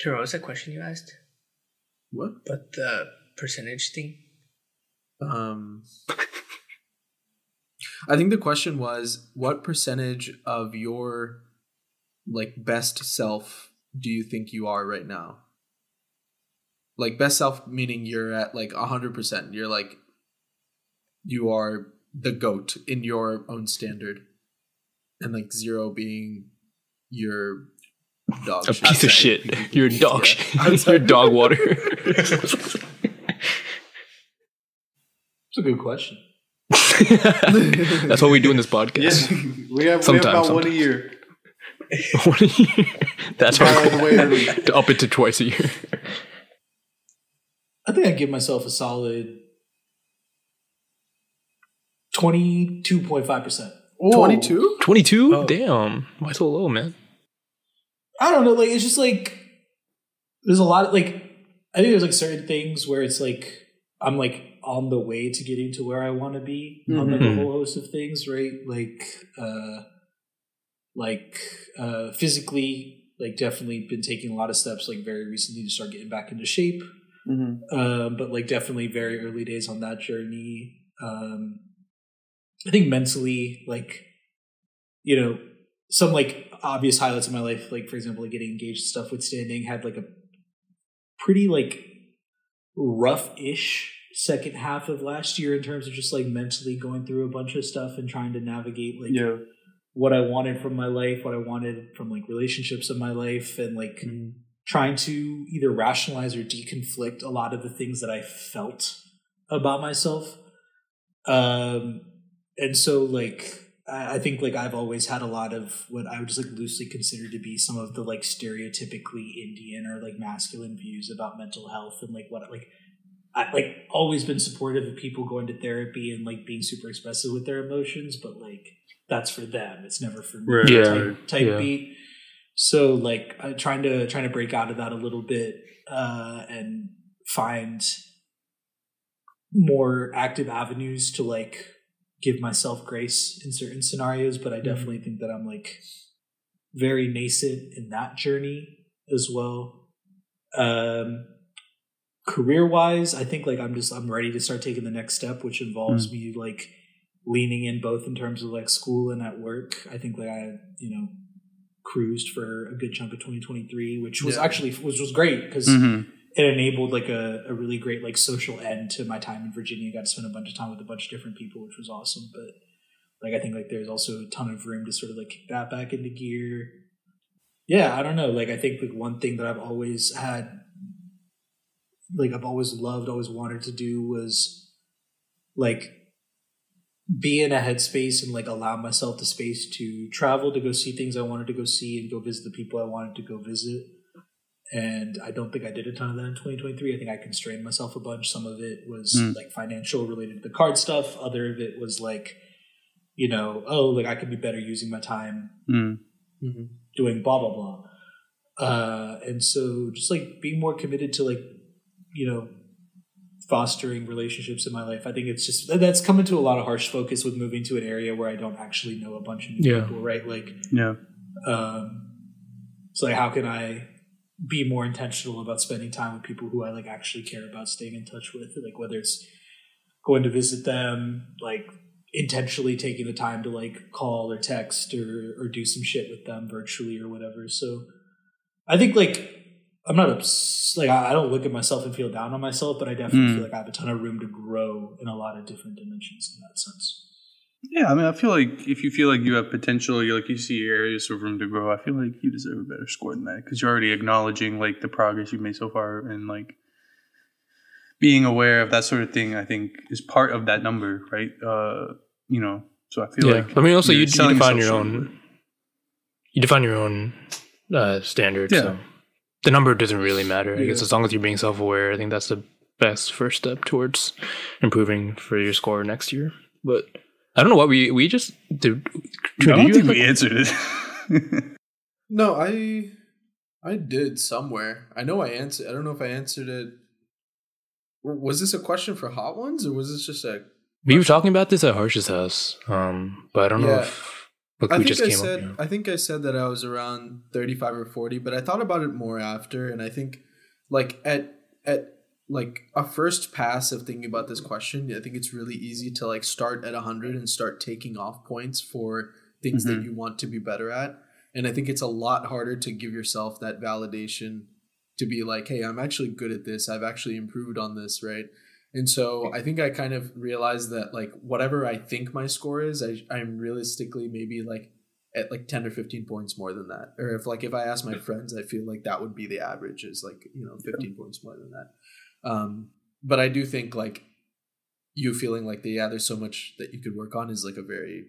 C: Trevor, what was that question you asked?
E: What?
C: But the percentage thing?
E: Um, I think the question was, what percentage of your like best self do you think you are right now? Like best self meaning you're at like a hundred percent. You're like you are the goat in your own standard, and like zero being your dog.
D: A
E: shit.
D: piece of shit. You're dog shit. You're dog water.
A: It's a good question.
D: That's what we do in this podcast.
B: Yeah, we have, we have
D: Sometimes,
B: one a year.
D: What a year. That's
B: By
D: our
B: the way, early.
D: to up it to twice a year.
A: I think I give myself a solid twenty two point five percent.
E: Twenty two.
D: 22?
A: Oh.
D: Damn. Why so low, man?
A: I don't know. Like it's just like there's a lot of like I think there's like certain things where it's like I'm like on the way to getting to where I want to be on like a
D: Mhm.
A: whole host of things, right? Like uh like uh physically, like definitely been taking a lot of steps like very recently to start getting back into shape.
B: Mm-hmm.
A: Um, but like definitely very early days on that journey. Um, I think mentally, like, you know, some like obvious highlights of my life, like for example, like getting engaged stuff withstanding had like a pretty like rough-ish second half of last year in terms of just like mentally going through a bunch of stuff and trying to navigate like
B: Yeah.
A: What I wanted from my life, what I wanted from like relationships in my life, and like trying to either rationalize or deconflict a lot of the things that I felt about myself. Um, and so like I I think like I've always had a lot of what I would just like loosely consider to be some of the like stereotypically Indian or like masculine views about mental health and like what like I like always been supportive of people going to therapy and like being super expressive with their emotions, but like that's for them. It's never for me.
B: Right.
D: Yeah.
A: Type, type
D: Yeah.
A: beat. So like uh, trying to trying to break out of that a little bit uh, and find more active avenues to like give myself grace in certain scenarios, but I definitely think that I'm like very nascent in that journey as well. Um, career wise, I think like I'm just I'm ready to start taking the next step, which involves me like leaning in both in terms of like school and at work. I think like I you know cruised for a good chunk of 2023, which was
E: Yeah.
A: actually was was great because
B: Mhm.
A: it enabled like a, a really great like social end to my time in Virginia. I got to spend a bunch of time with a bunch of different people, which was awesome. But like I think like there's also a ton of room to sort of like kick that back into gear. Yeah, I don't know. Like I think like one thing that I've always had like I've always loved, always wanted to do was like be in a headspace and like allow myself the space to travel to go see things I wanted to go see and go visit the people I wanted to go visit. And I don't think I did a ton of that in 2023. I think I constrained myself a bunch. Some of it was
B: Mm.
A: like financial related to the card stuff. Other of it was like, you know, oh, like I could be better using my time
B: Mm.
A: doing blah blah blah. Uh, and so just like being more committed to like, you know, fostering relationships in my life. I think it's just that's come into a lot of harsh focus with moving to an area where I don't actually know a bunch of new
D: Yeah.
A: people, right? Like
B: Yeah.
A: um so like how can I be more intentional about spending time with people who I like actually care about staying in touch with? Like whether it's going to visit them, like intentionally taking the time to like call or text or or do some shit with them virtually or whatever. So I think like I'm not obs- like I I don't look at myself and feel down on myself, but I definitely
B: Mm.
A: feel like I have a ton of room to grow in a lot of different dimensions in that sense.
B: Yeah, I mean, I feel like if you feel like you have potential, you like you see areas of room to grow. I feel like you deserve a better score than that because you're already acknowledging like the progress you've made so far and like being aware of that sort of thing. I think is part of that number, right? Uh, you know, so I feel
D: yeah.
B: like
D: I mean, also
B: you're
D: you, you define
B: yourself
D: your
B: short.
D: own. You define your own uh, standards.
B: Yeah.
D: So the number doesn't really matter. I guess as long as you're being self-aware, I think that's the best first step towards improving for your score next year. But I don't know what we we just did.
B: I don't
D: did you
B: think
D: have,
B: we answered it.
E: No, I I did somewhere. I know I answered. I don't know if I answered it. Was this a question for hot ones or was this just a?
D: we were talking about this at Harsh's house, um, but I don't know if
E: I think
D: just
E: I said.
D: up.
E: I think I said that I was around thirty-five or forty, but I thought about it more after, and I think like at at like a first pass of thinking about this question, I think it's really easy to like start at hundred and start taking off points for things that
B: Mhm.
E: you want to be better at. And I think it's a lot harder to give yourself that validation to be like, hey, I'm actually good at this. I've actually improved on this, right? And so I think I kind of realized that like whatever I think my score is, I, I'm realistically maybe like at like 10 or 15 points more than that. Or if like if I ask my friends, I feel like that would be the average is like, you know, 15 points more than that. Um, but I do think like you feeling like the, yeah, there's so much that you could work on is like a very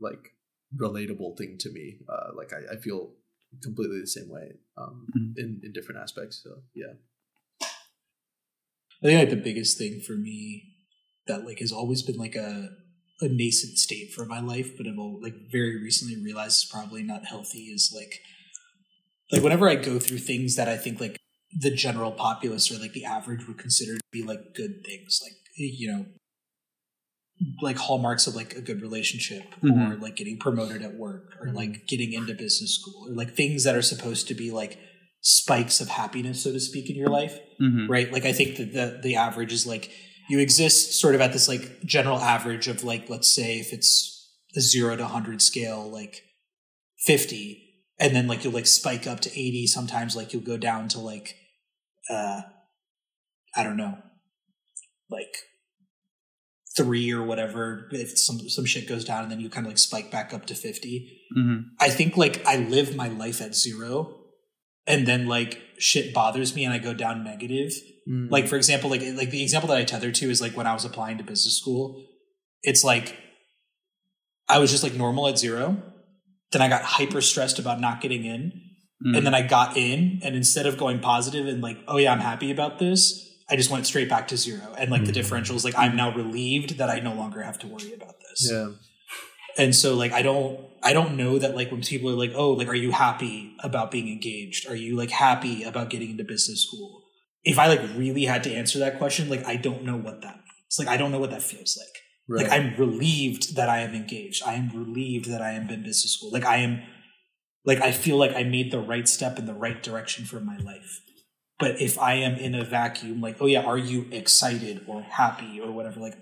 E: like relatable thing to me. Uh, like I, I feel completely the same way um,
B: Mhm.
E: in, in different aspects. So yeah.
A: I think like the biggest thing for me that like has always been like a a nascent state for my life, but I've like very recently realized is probably not healthy is like like whenever I go through things that I think like the general populace or like the average would consider to be like good things, like you know, like hallmarks of like a good relationship or
B: Mhm.
A: like getting promoted at work or like getting into business school or like things that are supposed to be like spikes of happiness, so to speak, in your life
B: Mhm.
A: right? Like I think that the the average is like you exist sort of at this like general average of like let's say if it's a zero to hundred scale, like fifty, and then like you'll like spike up to eighty. Sometimes like you'll go down to like uh I don't know, like three or whatever if some some shit goes down and then you kind of like spike back up to 50
B: Mhm.
A: I think like I live my life at zero and then like shit bothers me and I go down negative.
E: Mm.
A: Like for example, like like the example that I tether to is like when I was applying to business school, it's like I was just like normal at zero. Then I got hyper stressed about not getting in.
B: Mhm.
A: And then I got in and instead of going positive and like, oh yeah, I'm happy about this, I just went straight back to zero. And like the
D: Mhm.
A: differential is like I'm now relieved that I no longer have to worry about this
E: yeah.
A: And so like i don't i don't know that like when people are like oh like are you happy about being engaged are you like happy about getting into business school if i like really had to answer that question like i don't know what that means like I don't know what that feels like.
E: Right.
A: Like I'm relieved that I am engaged. I am relieved that I am in business school. Like I am like I feel like I made the right step in the right direction for my life. But if I am in a vacuum, like, oh yeah, are you excited or happy or whatever? Like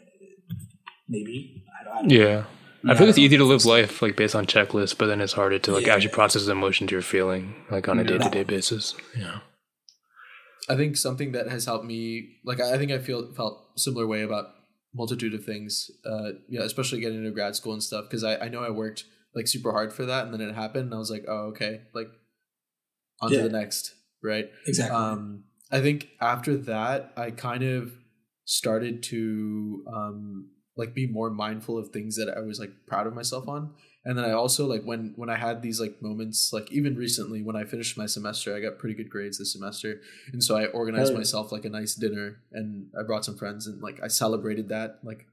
A: maybe. I don't, I don't
D: Yeah. I
A: Yeah,
D: feel it's
A: I
D: easy to live life like based on checklists, but then it's harder to like
A: Yeah.
D: actually process the emotions you're feeling like on a day to day basis. Yeah.
E: I think something that has helped me, like I I think I feel felt similar way about multitude of things. Uh, yeah, especially getting into grad school and stuff because I, I know I worked like super hard for that, and then it happened, and I was like, oh okay, like on to
A: Yeah.
E: the next, right?
A: Exactly.
E: Um, I think after that, I kind of started to um, like be more mindful of things that I was like proud of myself on. And then I also like when when I had these like moments, like even recently when I finished my semester, I got pretty good grades this semester, and so I organized
A: yeah.
E: myself like a nice dinner, and I brought some friends, and like I celebrated that. Like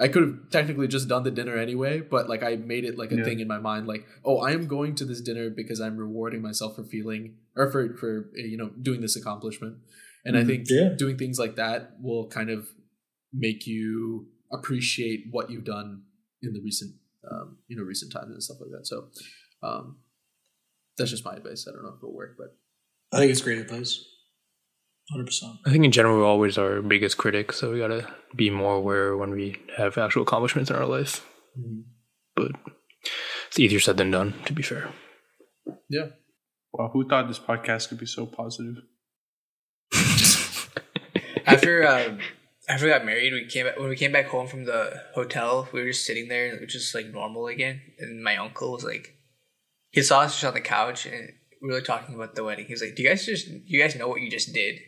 E: I could have technically just done the dinner anyway, but like I made it like a
B: Yeah.
E: thing in my mind, like oh, I am going to this dinner because I'm rewarding myself for feeling or for for uh, you know doing this accomplishment. And I
B: Mhm.
E: think
A: Yeah.
E: doing things like that will kind of make you appreciate what you've done in the recent um, you know recent times and stuff like that. So um, that's just my advice. I don't know if it'll work, but
A: I think it's great advice. Hundred percent.
D: I think in general we're always our biggest critic, so we gotta be more aware when we have actual accomplishments in our life. But it's easier said than done, to be fair.
E: yeah,
B: Well, who thought this podcast could be so positive?
C: After um, after we got married, we came when we came back home from the hotel. We were just sitting there, and it was just like normal again. And my uncle was like, he saw us just on the couch, and we were talking about the wedding. He was like, "Do you guys just you guys know what you just did?"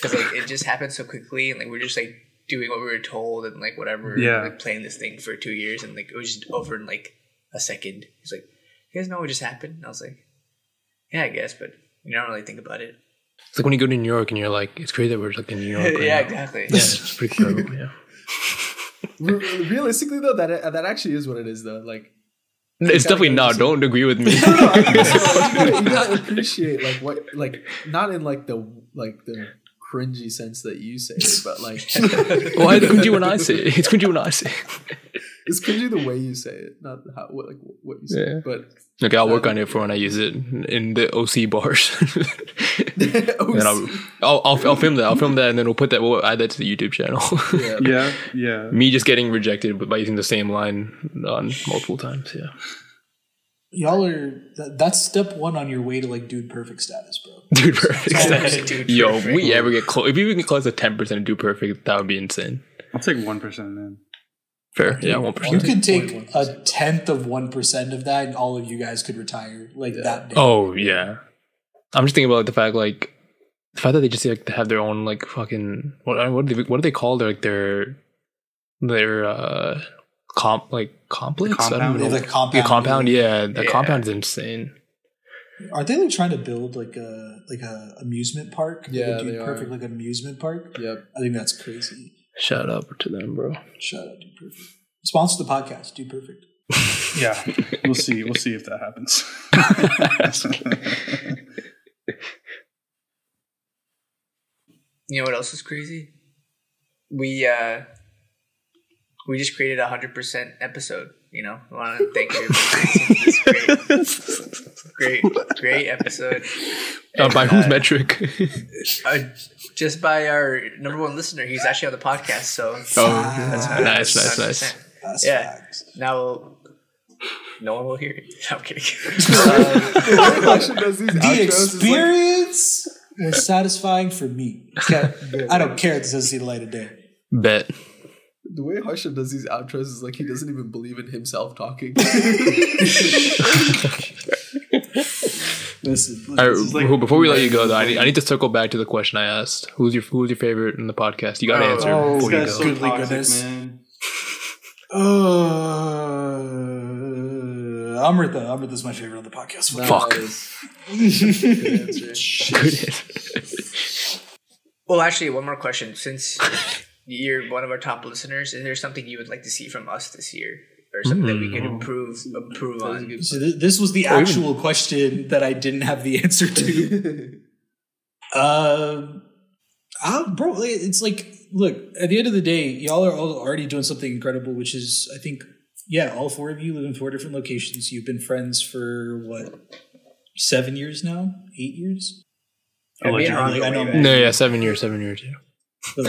C: Because like it just happened so quickly, and like we're just like doing what we were told, and like whatever,
B: Yeah.
C: like playing this thing for two years, and like it was just over in like a second. He's like, "You guys know what just happened?" And I was like, "Yeah, I guess," but you don't really think about it.
D: It's like when you go to New York and you're like, it's crazy that we're like in New York. right
C: yeah,
D: now.
C: exactly.
D: Yeah, it's pretty incredible. Yeah.
E: Realistically though, that uh, that actually is what it is though. Like
D: It's definitely not. Don't agree with me.
E: no, no, I think so. Like, you, gotta, appreciate like what like not in like the like the cringy sense that you say but like
D: Why it's cringy when I say it? It's cringy when I say it.
E: It's cringy the way you say it, not how what like what you say.
D: Yeah.
E: But
D: Okay, I'll work on it for when I use it in the OC bars.
E: Oh,
D: and I'll, I'll, I'll, I'll film that. I'll film that, and then we'll put that. We'll add that to the YouTube channel.
E: yeah.
B: Yeah, yeah.
D: Me just getting rejected, by using the same line on multiple times. Yeah,
A: Y'all are that, that's step one on your way to like dude perfect status, bro.
D: dude, perfect. status.
C: Dude,
D: Yo,
C: perfect.
D: if we ever get close, if we even get close to ten percent of dude perfect, that would be insane.
B: I'll take one percent then.
D: Fair, yeah, one
A: You could take
E: 0.1%.
A: a tenth of one percent of that, and all of you guys could retire like that day.
D: Oh yeah, I'm just thinking about the fact like the fact that they just like have their own like fucking what what do they, what do they call their like their their uh comp like complex I don't
B: compound?
D: Know.
A: have the compound.
D: Yeah, compound. Yeah, the
C: Yeah.
D: compound is insane.
A: Aren't they like trying to build like a like a amusement park? Like
E: Yeah,
A: a dude
E: they are.
A: perfect like an amusement park.
E: Yep.
A: I think that's crazy.
D: Shout out to them, bro.
A: Shout out, dude perfect. Sponsor the podcast, Dude Perfect.
B: Yeah, we'll see. We'll see if that happens.
C: You know what else is crazy? We uh we just created a hundred percent episode. You know, I want to thank you for this great, great, great episode.
D: Uh, by
C: And,
D: whose
C: uh,
D: metric?
C: Uh, just by our number one listener, he's actually on the podcast. So
D: oh,
A: That's
D: nice, nice, nice.
C: 100%.
A: That's
C: Yeah.
A: facts.
C: Now, no one will hear it. No, I'm kidding.
E: Harsha
A: The
E: outros like,
A: experience was satisfying for me. Okay. I don't care if this doesn't see the light of day.
D: Bet.
E: The way Harsha does these outros is like he doesn't even believe in himself talking.
A: Listen,
D: All right,
B: is like-
D: before we let you go, though, I need, I need to circle back to the question I asked. Who's your Who's your favorite in the podcast? You got to
B: Oh,
D: answer
A: oh,
D: before you
B: This
D: go.
B: guy's so
A: Goodly
B: toxic,
A: goodness.
B: man.
A: Uh, Amrita. Amrita's my favorite on the podcast.
D: Fuck.
E: Good answer.
D: Good hit.
C: well, actually, one more question. Since you're one of our top listeners, is there something you would like to see from us this year, or something that we can improve improve
E: That was a
C: on?
A: So th- this was the
D: Or even-
A: actual question that I didn't have the answer to. Um, uh, bro, it's like look, at the end of the day, y'all are all already doing something incredible, which is, I think, yeah, all four of you live in four different locations. You've been friends for what, seven years now? Eight years?
C: Yeah, me
B: Allegedly.
A: I know-
D: No, yeah, seven years, seven years. Yeah.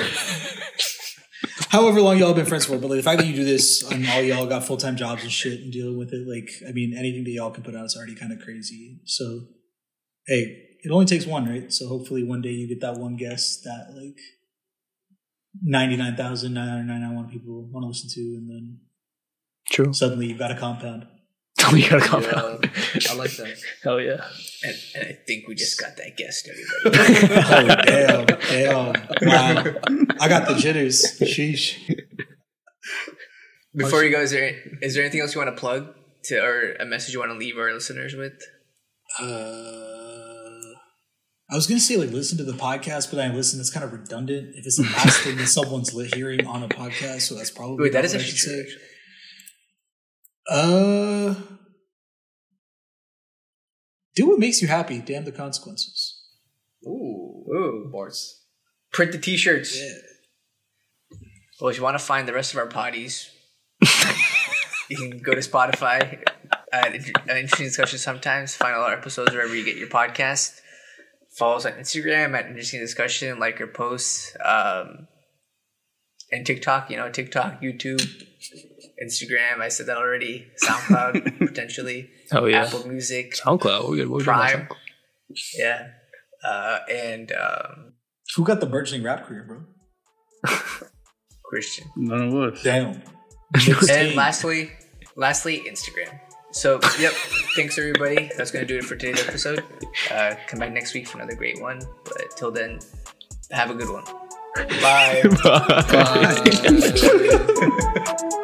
A: However long y'all have been friends for, but like, the fact that you do this and all y'all got full time jobs and shit and dealing with it, like, I mean, anything that y'all can put out is already kind of crazy. So, hey, it only takes one, right? So hopefully one day you get that one guest that like ninety nine thousand nine hundred ninety nine people want to listen to, and then
D: True.
A: suddenly you've got a compound.
D: we got a compound.
E: I like that.
D: Hell yeah.
C: And, and I think we just got that guest, everybody.
A: Oh damn, damn, wow! I got the jitters. Sheesh.
C: Before you go, is there is there anything else you want to plug to, or a message you want to leave our listeners with?
A: Uh, I was gonna say like listen to the podcast, but I listen. It's kind of redundant. If it's the last thing that someone's hearing on a podcast, so that's probably
C: Wait, that
A: not what I should
C: true.
A: say.
C: actually.
A: Uh, do what makes you happy. Damn the consequences.
E: Ooh,
C: Ooh.
E: bars.
C: Print the t-shirts.
A: Yeah.
C: Well, if you want to find the rest of our Poddies, you can go to Spotify at Int- Interesting Discussion sometimes. Find all our episodes wherever you get your podcast. Follow us on Instagram at Interesting Discussion. Like our posts. Um, and TikTok, you know, TikTok, YouTube, Instagram. I said that already. SoundCloud, potentially.
D: Oh yeah.
C: Apple Music,
D: SoundCloud. We're good. We're
C: Prime.
D: SoundCloud.
C: Yeah. Uh, and um,
A: Who got the burgeoning rap career, bro?
C: Christian.
B: None of us.
A: Damn.
C: And lastly, lastly, Instagram. So, yep. Thanks everybody. That's gonna do it for today's episode. Uh, come back next week for another great one. But till then, have a good one. Bye.
D: Bye.
E: Bye.